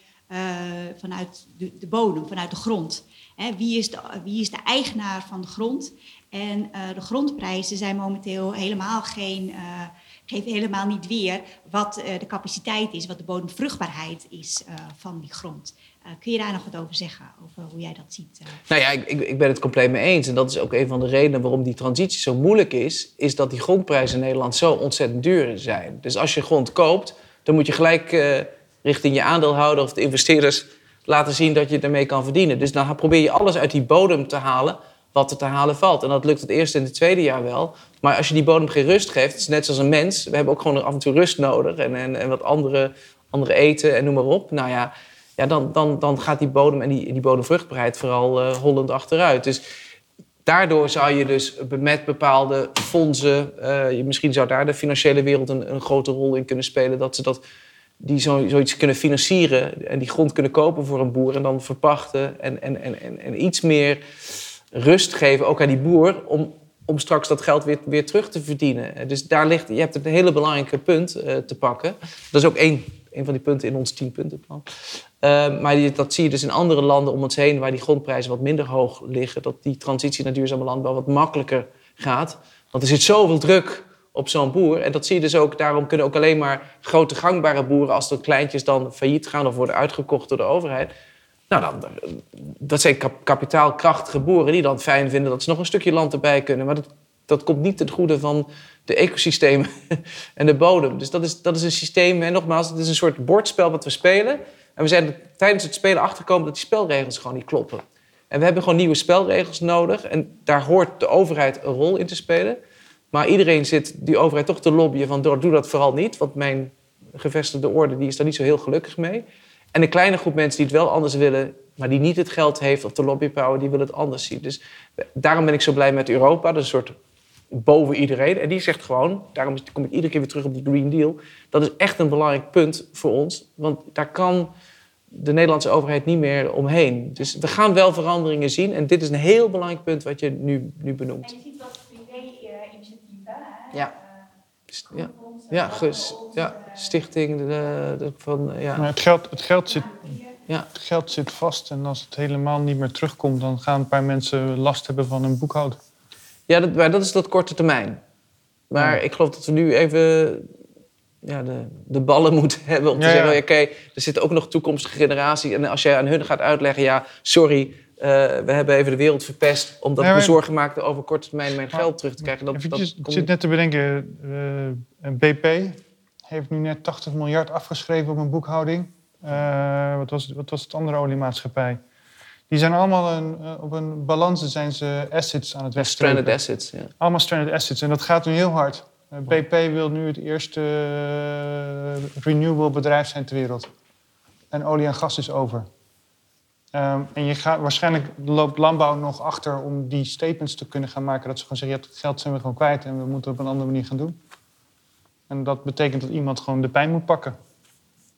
vanuit de, de bodem, vanuit de grond. Hè, wie, is de, wie is de eigenaar van de grond? En eh, de grondprijzen zijn momenteel helemaal geen. eh, geven helemaal niet weer wat eh, de capaciteit is, wat de bodemvruchtbaarheid is eh, van die grond. Eh, kun je daar nog wat over zeggen, over hoe jij dat ziet? eh? Nou ja, ik, ik, ben het compleet mee eens. En dat is ook een van de redenen waarom die transitie zo moeilijk is. Is dat die grondprijzen in Nederland zo ontzettend duur zijn. Dus als je grond koopt, dan moet je gelijk eh, richting je aandeelhouder of de investeerders laten zien dat je ermee kan verdienen. Dus dan probeer je alles uit die bodem te halen wat er te halen valt. En dat lukt het eerste en het tweede jaar wel. Maar als je die bodem geen rust geeft, is net zoals een mens. We hebben ook gewoon af en toe rust nodig en, en, en wat andere, andere eten en noem maar op. Nou ja, ja dan, dan, dan gaat die bodem en die, die bodemvruchtbaarheid vooral eh, hollend achteruit. Dus daardoor zou je dus met bepaalde fondsen, eh, misschien zou daar de financiële wereld een, een grote rol in kunnen spelen, dat ze dat, die zo, zoiets kunnen financieren en die grond kunnen kopen voor een boer en dan verpachten en, en, en, en, en iets meer rust geven, ook aan die boer, om, om straks dat geld weer, weer terug te verdienen. Dus daar ligt, je hebt een hele belangrijke punt eh, te pakken. Dat is ook één, één van die punten in ons tienpuntenplan. Uh, maar die- dat zie je dus in andere landen om ons heen, waar die grondprijzen wat minder hoog liggen, dat die transitie naar duurzame landbouw wat makkelijker gaat. Want er zit zoveel druk op zo'n boer. En dat zie je dus ook, daarom kunnen ook alleen maar grote gangbare boeren, als de kleintjes dan failliet gaan of worden uitgekocht door de overheid. Nou, dan, dat zijn kap- kapitaalkrachtige boeren die dan fijn vinden dat ze nog een stukje land erbij kunnen. Maar dat, dat komt niet ten goede van de ecosystemen en de bodem. Dus dat is, dat is een systeem, en nogmaals, het is een soort bordspel wat we spelen. En we zijn tijdens het spelen achtergekomen dat die spelregels gewoon niet kloppen. En we hebben gewoon nieuwe spelregels nodig. En daar hoort de overheid een rol in te spelen. Maar iedereen zit die overheid toch te lobbyen van doe dat vooral niet. Want mijn gevestigde orde die is daar niet zo heel gelukkig mee. En een kleine groep mensen die het wel anders willen, maar die niet het geld heeft of de lobbypower, die willen het anders zien. Dus daarom ben ik zo blij met Europa. Dat is een soort boven iedereen. En die zegt gewoon, daarom kom ik iedere keer weer terug op die Green Deal. Dat is echt een belangrijk punt voor ons. Want daar kan de Nederlandse overheid niet meer omheen. Dus we gaan wel veranderingen zien. En dit is een heel belangrijk punt wat je nu, nu benoemt. En je ziet privé-initiatieven. Ja. Ja, ja, ges- ja stichting de, de- van... Ja. Maar het geld, het, geld zit, Ja. het geld zit vast en als het helemaal niet meer terugkomt, dan gaan een paar mensen last hebben van hun boekhouden. Ja, dat, maar dat is dat korte termijn. Maar Ja. ik geloof dat we nu even ja, de, de ballen moeten hebben om te Ja, ja. zeggen... oké, er zitten ook nog toekomstige generaties. En als jij aan hun gaat uitleggen... ja, sorry, eh, we hebben even de wereld verpest... omdat Ja, ik me zorgen maakte over korte termijn mijn Maar- geld terug te krijgen. Dat, dat Eventjes, ik zit net te bedenken, eh, BP heeft nu net 80 miljard afgeschreven op een boekhouding. Eh, wat, was, wat was het andere oliemaatschappij? Die zijn allemaal een, op een balans zijn ze assets aan het wegstrepen. stranded assets. Ja. Allemaal stranded assets. En dat gaat nu heel hard. BP wil nu het eerste renewable bedrijf zijn ter wereld. En olie en gas is over. Ehm, en je gaat, waarschijnlijk loopt landbouw nog achter om die statements te kunnen gaan maken. Dat ze gewoon zeggen, ja, het geld zijn we gewoon kwijt en we moeten het op een andere manier gaan doen. En dat betekent dat iemand gewoon de pijn moet pakken.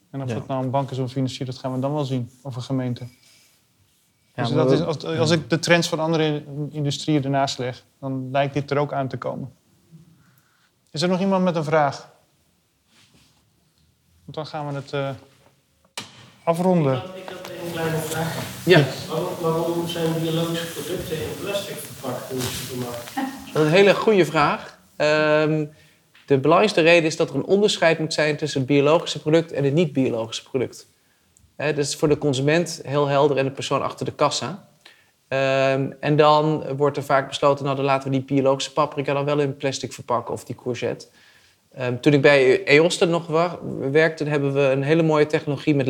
En of Ja. dat nou een bank is of een financier, dat gaan we dan wel zien. Of een gemeente. Ja, dus dat we- is, als, als ik de trends van andere industrieën ernaast leg, dan lijkt dit er ook aan te komen. Is er nog iemand met een vraag? Want dan gaan we het eh, afronden. Kleine vraag. Ja. Waarom, waarom zijn biologische producten in plastic verpakt in de supermarkt? Dat is een hele goede vraag. Ehm, de belangrijkste reden is dat er een onderscheid moet zijn tussen het biologische product en het niet-biologische product. Hè, dat is voor de consument heel helder en de persoon achter de kassa. Ehm, en dan wordt er vaak besloten, nou dan laten we die biologische paprika dan wel in plastic verpakken of die courgette. Ehm, toen ik bij EOSTE nog wa- werkte, hebben we een hele mooie technologie met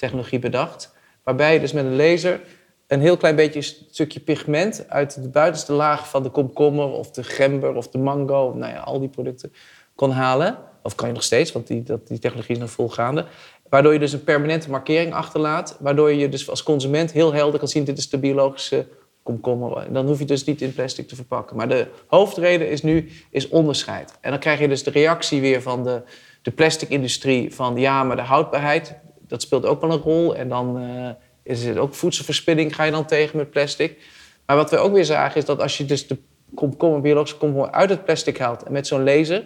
lasertechnologie bedacht. Waarbij je dus met een laser een heel klein beetje st- stukje pigment uit de buitenste laag van de komkommer of de gember of de mango, nou ja, al die producten kon halen. Of kan je nog steeds, want die, dat, die technologie is nog volgaande. Waardoor je dus een permanente markering achterlaat. Waardoor je dus als consument heel helder kan zien, dit is de biologische komkommer. En dan hoef je dus niet in plastic te verpakken. Maar de hoofdreden is nu is onderscheid. En dan krijg je dus de reactie weer van de, de plastic-industrie van ja, maar de houdbaarheid, dat speelt ook wel een rol. En dan eh, is het ook voedselverspilling ga je dan tegen met plastic. Maar wat we ook weer zagen is dat als je dus de komkommer, biologische komkommer uit het plastic haalt en met zo'n laser,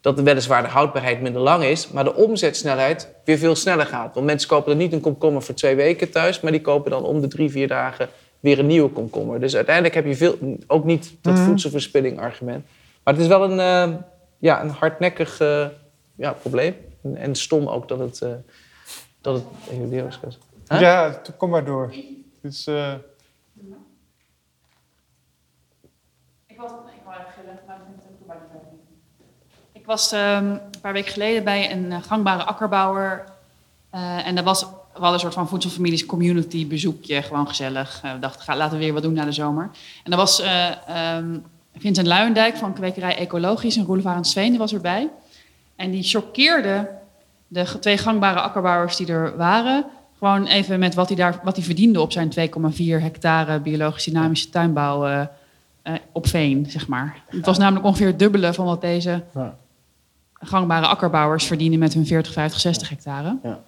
dat weliswaar de houdbaarheid minder lang is, maar de omzetsnelheid weer veel sneller gaat. Want mensen kopen dan niet een komkommer voor twee weken thuis, maar die kopen dan om de drie, vier dagen weer een nieuwe komkommer. Dus uiteindelijk heb je veel, ook niet dat Mhm. voedselverspilling argument. Maar het is wel een, eh, ja, een hardnekkig eh, ja, probleem. En, en stom ook dat het... dat het Huh? Ja, kom maar door. Dus, eh, Ik was, ik wou even gillen, maar ik vind het was ehm, een paar weken geleden bij een eh, gangbare akkerbouwer. Eh, en daar was, we hadden een soort van voedselfamilies community bezoekje, gewoon gezellig. Eh, we dachten, ga, laten we weer wat doen na de zomer. En daar was eh ehm, Vincent Luijendijk van kwekerij Ecologisch en Roelof Arend Sveen, die was erbij. En die choqueerde de twee gangbare akkerbouwers die er waren... gewoon even met wat hij, daar, wat hij verdiende op zijn 2,4 hectare biologisch dynamische tuinbouw... eh, op veen, zeg maar. Het was namelijk ongeveer het dubbele van wat deze gangbare akkerbouwers verdienen met hun 40, 50, 60 hectare. Ja.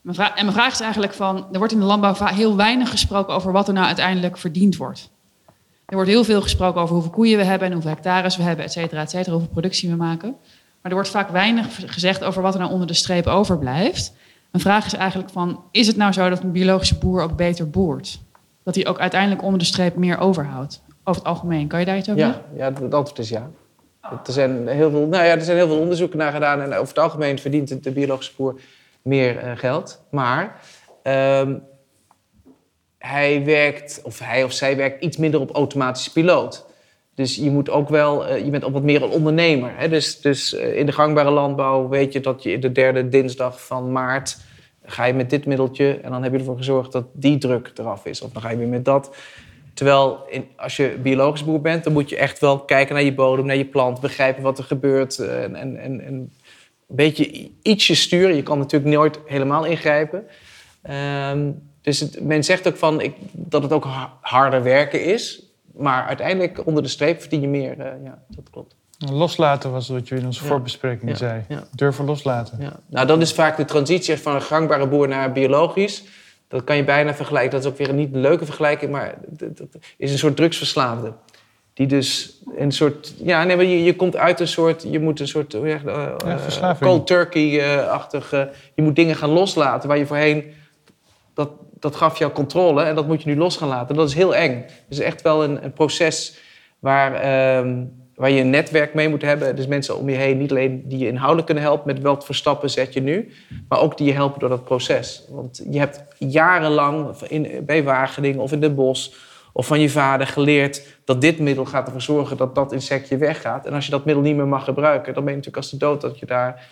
Mijn vraag, en mijn vraag is eigenlijk van, er wordt in de landbouw heel weinig gesproken over wat er nou uiteindelijk verdiend wordt. Er wordt heel veel gesproken over hoeveel koeien we hebben en hoeveel hectares we hebben, et cetera, et cetera, hoeveel productie we maken. Maar er wordt vaak weinig gezegd over wat er nou onder de streep overblijft. Mijn vraag is eigenlijk van, is het nou zo dat een biologische boer ook beter boert? Dat hij ook uiteindelijk onder de streep meer overhoudt? Over het algemeen. Kan je daar iets over zeggen? Ja, ja, het antwoord is ja. Er zijn, heel veel, nou ja, er zijn heel veel onderzoeken naar gedaan. En over het algemeen verdient de, de biologische boer meer eh, geld. Maar ehm, hij werkt, of hij of zij werkt iets minder op automatische piloot. Dus je moet ook wel, eh, je bent ook wat meer een ondernemer. Hè? Dus, dus eh, in de gangbare landbouw weet je dat je de derde dinsdag van maart ga je met dit middeltje en dan heb je ervoor gezorgd dat die druk eraf is. Of dan ga je weer met dat. Terwijl in, als je biologisch boer bent, dan moet je echt wel kijken naar je bodem, naar je plant, begrijpen wat er gebeurt eh, en, en, en, en een beetje ietsje sturen. Je kan natuurlijk nooit helemaal ingrijpen. Ehm, dus men zegt ook van ik, dat het ook ha- harder werken is. Maar uiteindelijk onder de streep verdien je meer. eh, ja, dat klopt. loslaten was wat je in onze Ja. voorbespreking Ja, zei. ja. Durven loslaten. Ja. Nou, dat is vaak de transitie van een gangbare boer naar biologisch. Dat kan je bijna vergelijken. Dat is ook weer een niet een leuke vergelijking, maar dat is een soort drugsverslaafde. Die dus een soort. Ja, nee, maar je, je komt uit een soort. Je moet een soort. Hoe zeg? Eh, eh, cold turkey-achtig. eh, je moet dingen gaan loslaten waar je voorheen. Dat, dat gaf jou controle en dat moet je nu los gaan laten. Dat is heel eng. Het is echt wel een, een proces waar, ehm, waar je een netwerk mee moet hebben. Dus mensen om je heen, niet alleen die je inhoudelijk kunnen helpen met wat voor stappen zet je nu, maar ook die je helpen door dat proces. Want je hebt jarenlang in, bij Wageningen of in Den Bosch of van je vader geleerd dat dit middel gaat ervoor zorgen dat dat insectje weggaat. En als je dat middel niet meer mag gebruiken, dan ben je natuurlijk als de dood dat je daar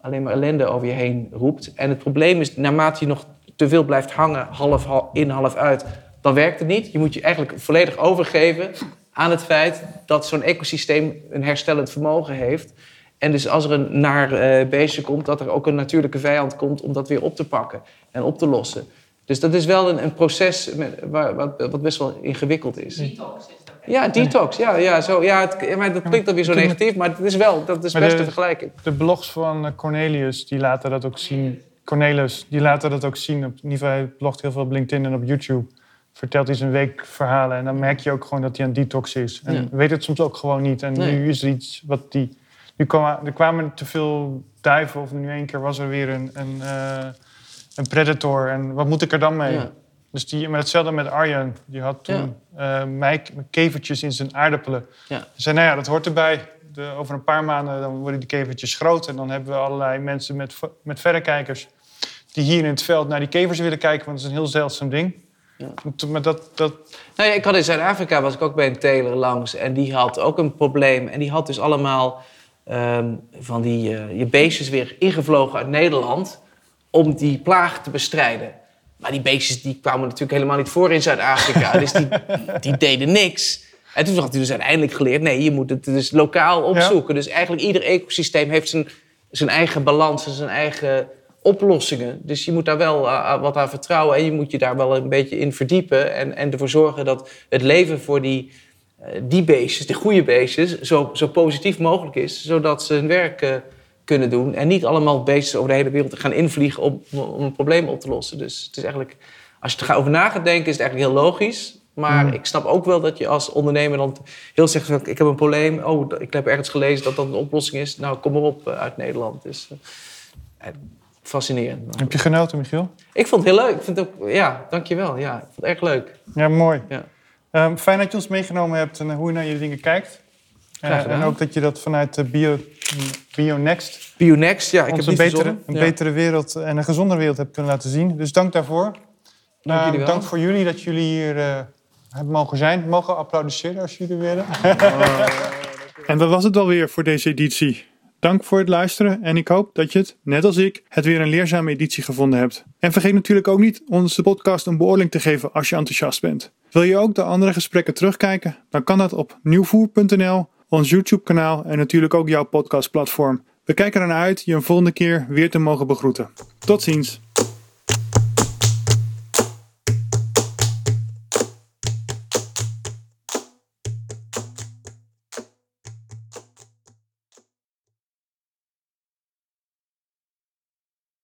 alleen maar ellende over je heen roept. En het probleem is, naarmate je nog te veel blijft hangen, half in, half uit, dan werkt het niet. Je moet je eigenlijk volledig overgeven aan het feit dat zo'n ecosysteem een herstellend vermogen heeft. En dus als er een naar uh, beestje komt, dat er ook een natuurlijke vijand komt om dat weer op te pakken en op te lossen. Dus dat is wel een, een proces met, wat, wat, best wel ingewikkeld is. Detox is dat. Ja, detox. Ja, ja, zo, ja, het, maar dat klinkt dan weer zo negatief, maar het is wel, dat is best te vergelijken. De blogs van eh, Cornelius, die laten dat ook zien. Cornelius, die laten dat ook zien. Op, in ieder geval, hij blogt heel veel op LinkedIn en op YouTube. Vertelt hij zijn weekverhalen en dan merk je ook gewoon dat hij aan detox is. En weet het soms ook gewoon niet. En nu is er iets wat die... Nu kwamen, er kwamen te veel duiven, of nu één keer was er weer een... een uh, een predator. En wat moet ik er dan mee? Dus die, maar hetzelfde met Arjen. Die had toen ja. uh, kevertjes in zijn aardappelen. Ja. Ze zei, nou ja, dat hoort erbij. De, over een paar maanden dan worden die kevertjes groot. En dan hebben we allerlei mensen met, met verrekijkers... die hier in het veld naar die kevers willen kijken. Want het is een heel zeldzaam ding. Ja. Maar dat, dat... Nou ja, ik had in Zuid-Afrika was ik ook bij een teler langs. En die had ook een probleem. En die had dus allemaal um, van die uh, je beestjes weer ingevlogen uit Nederland om die plaag te bestrijden. Maar die beestjes die kwamen natuurlijk helemaal niet voor in Zuid-Afrika. dus die, die deden niks. En toen had hij dus uiteindelijk geleerd... nee, je moet het dus lokaal opzoeken. Dus eigenlijk ieder ecosysteem heeft zijn, zijn eigen balans... en zijn eigen oplossingen. Dus je moet daar wel uh, wat aan vertrouwen... en je moet je daar wel een beetje in verdiepen... en, en ervoor zorgen dat het leven voor die, uh, die beestjes, die goede beestjes... Zo, zo positief mogelijk is, zodat ze hun werk... Uh, kunnen doen. En niet allemaal beestjes over de hele wereld gaan invliegen om, om een probleem op te lossen. Dus het is eigenlijk, als je erover na gaat denken, is het eigenlijk heel logisch. Maar hmm. ik snap ook wel dat je als ondernemer dan heel zegt: Ik heb een probleem. Oh, ik heb ergens gelezen dat dat een oplossing is. Nou, kom maar op eh, uit Nederland. Dus fascinerend. Heb je genoten, Michiel? Ik vond het heel leuk. Ik vind het ook, ja, dankjewel. Ja, ik vond het erg leuk. Ja, mooi. Ja. Um, fijn dat je ons meegenomen hebt en hoe je naar je dingen kijkt. Uh, en ook dat je dat vanuit de bio BioNext. BioNext, ja. Ik heb een, betere, een betere wereld en een gezondere wereld heb kunnen laten zien. Dus dank daarvoor. Dank, jullie wel. dank voor jullie dat jullie hier uh, hebben mogen zijn. Mogen applaudisseren als jullie willen. en dat was het alweer voor deze editie. Dank voor het luisteren en ik hoop dat je het, net als ik, het weer een leerzame editie gevonden hebt. En vergeet natuurlijk ook niet onze podcast een beoordeling te geven als je enthousiast bent. Wil je ook de andere gesprekken terugkijken? Dan kan dat op nieuwvoer.nl ons YouTube-kanaal en natuurlijk ook jouw podcastplatform. We kijken ernaar uit je een volgende keer weer te mogen begroeten. Tot ziens!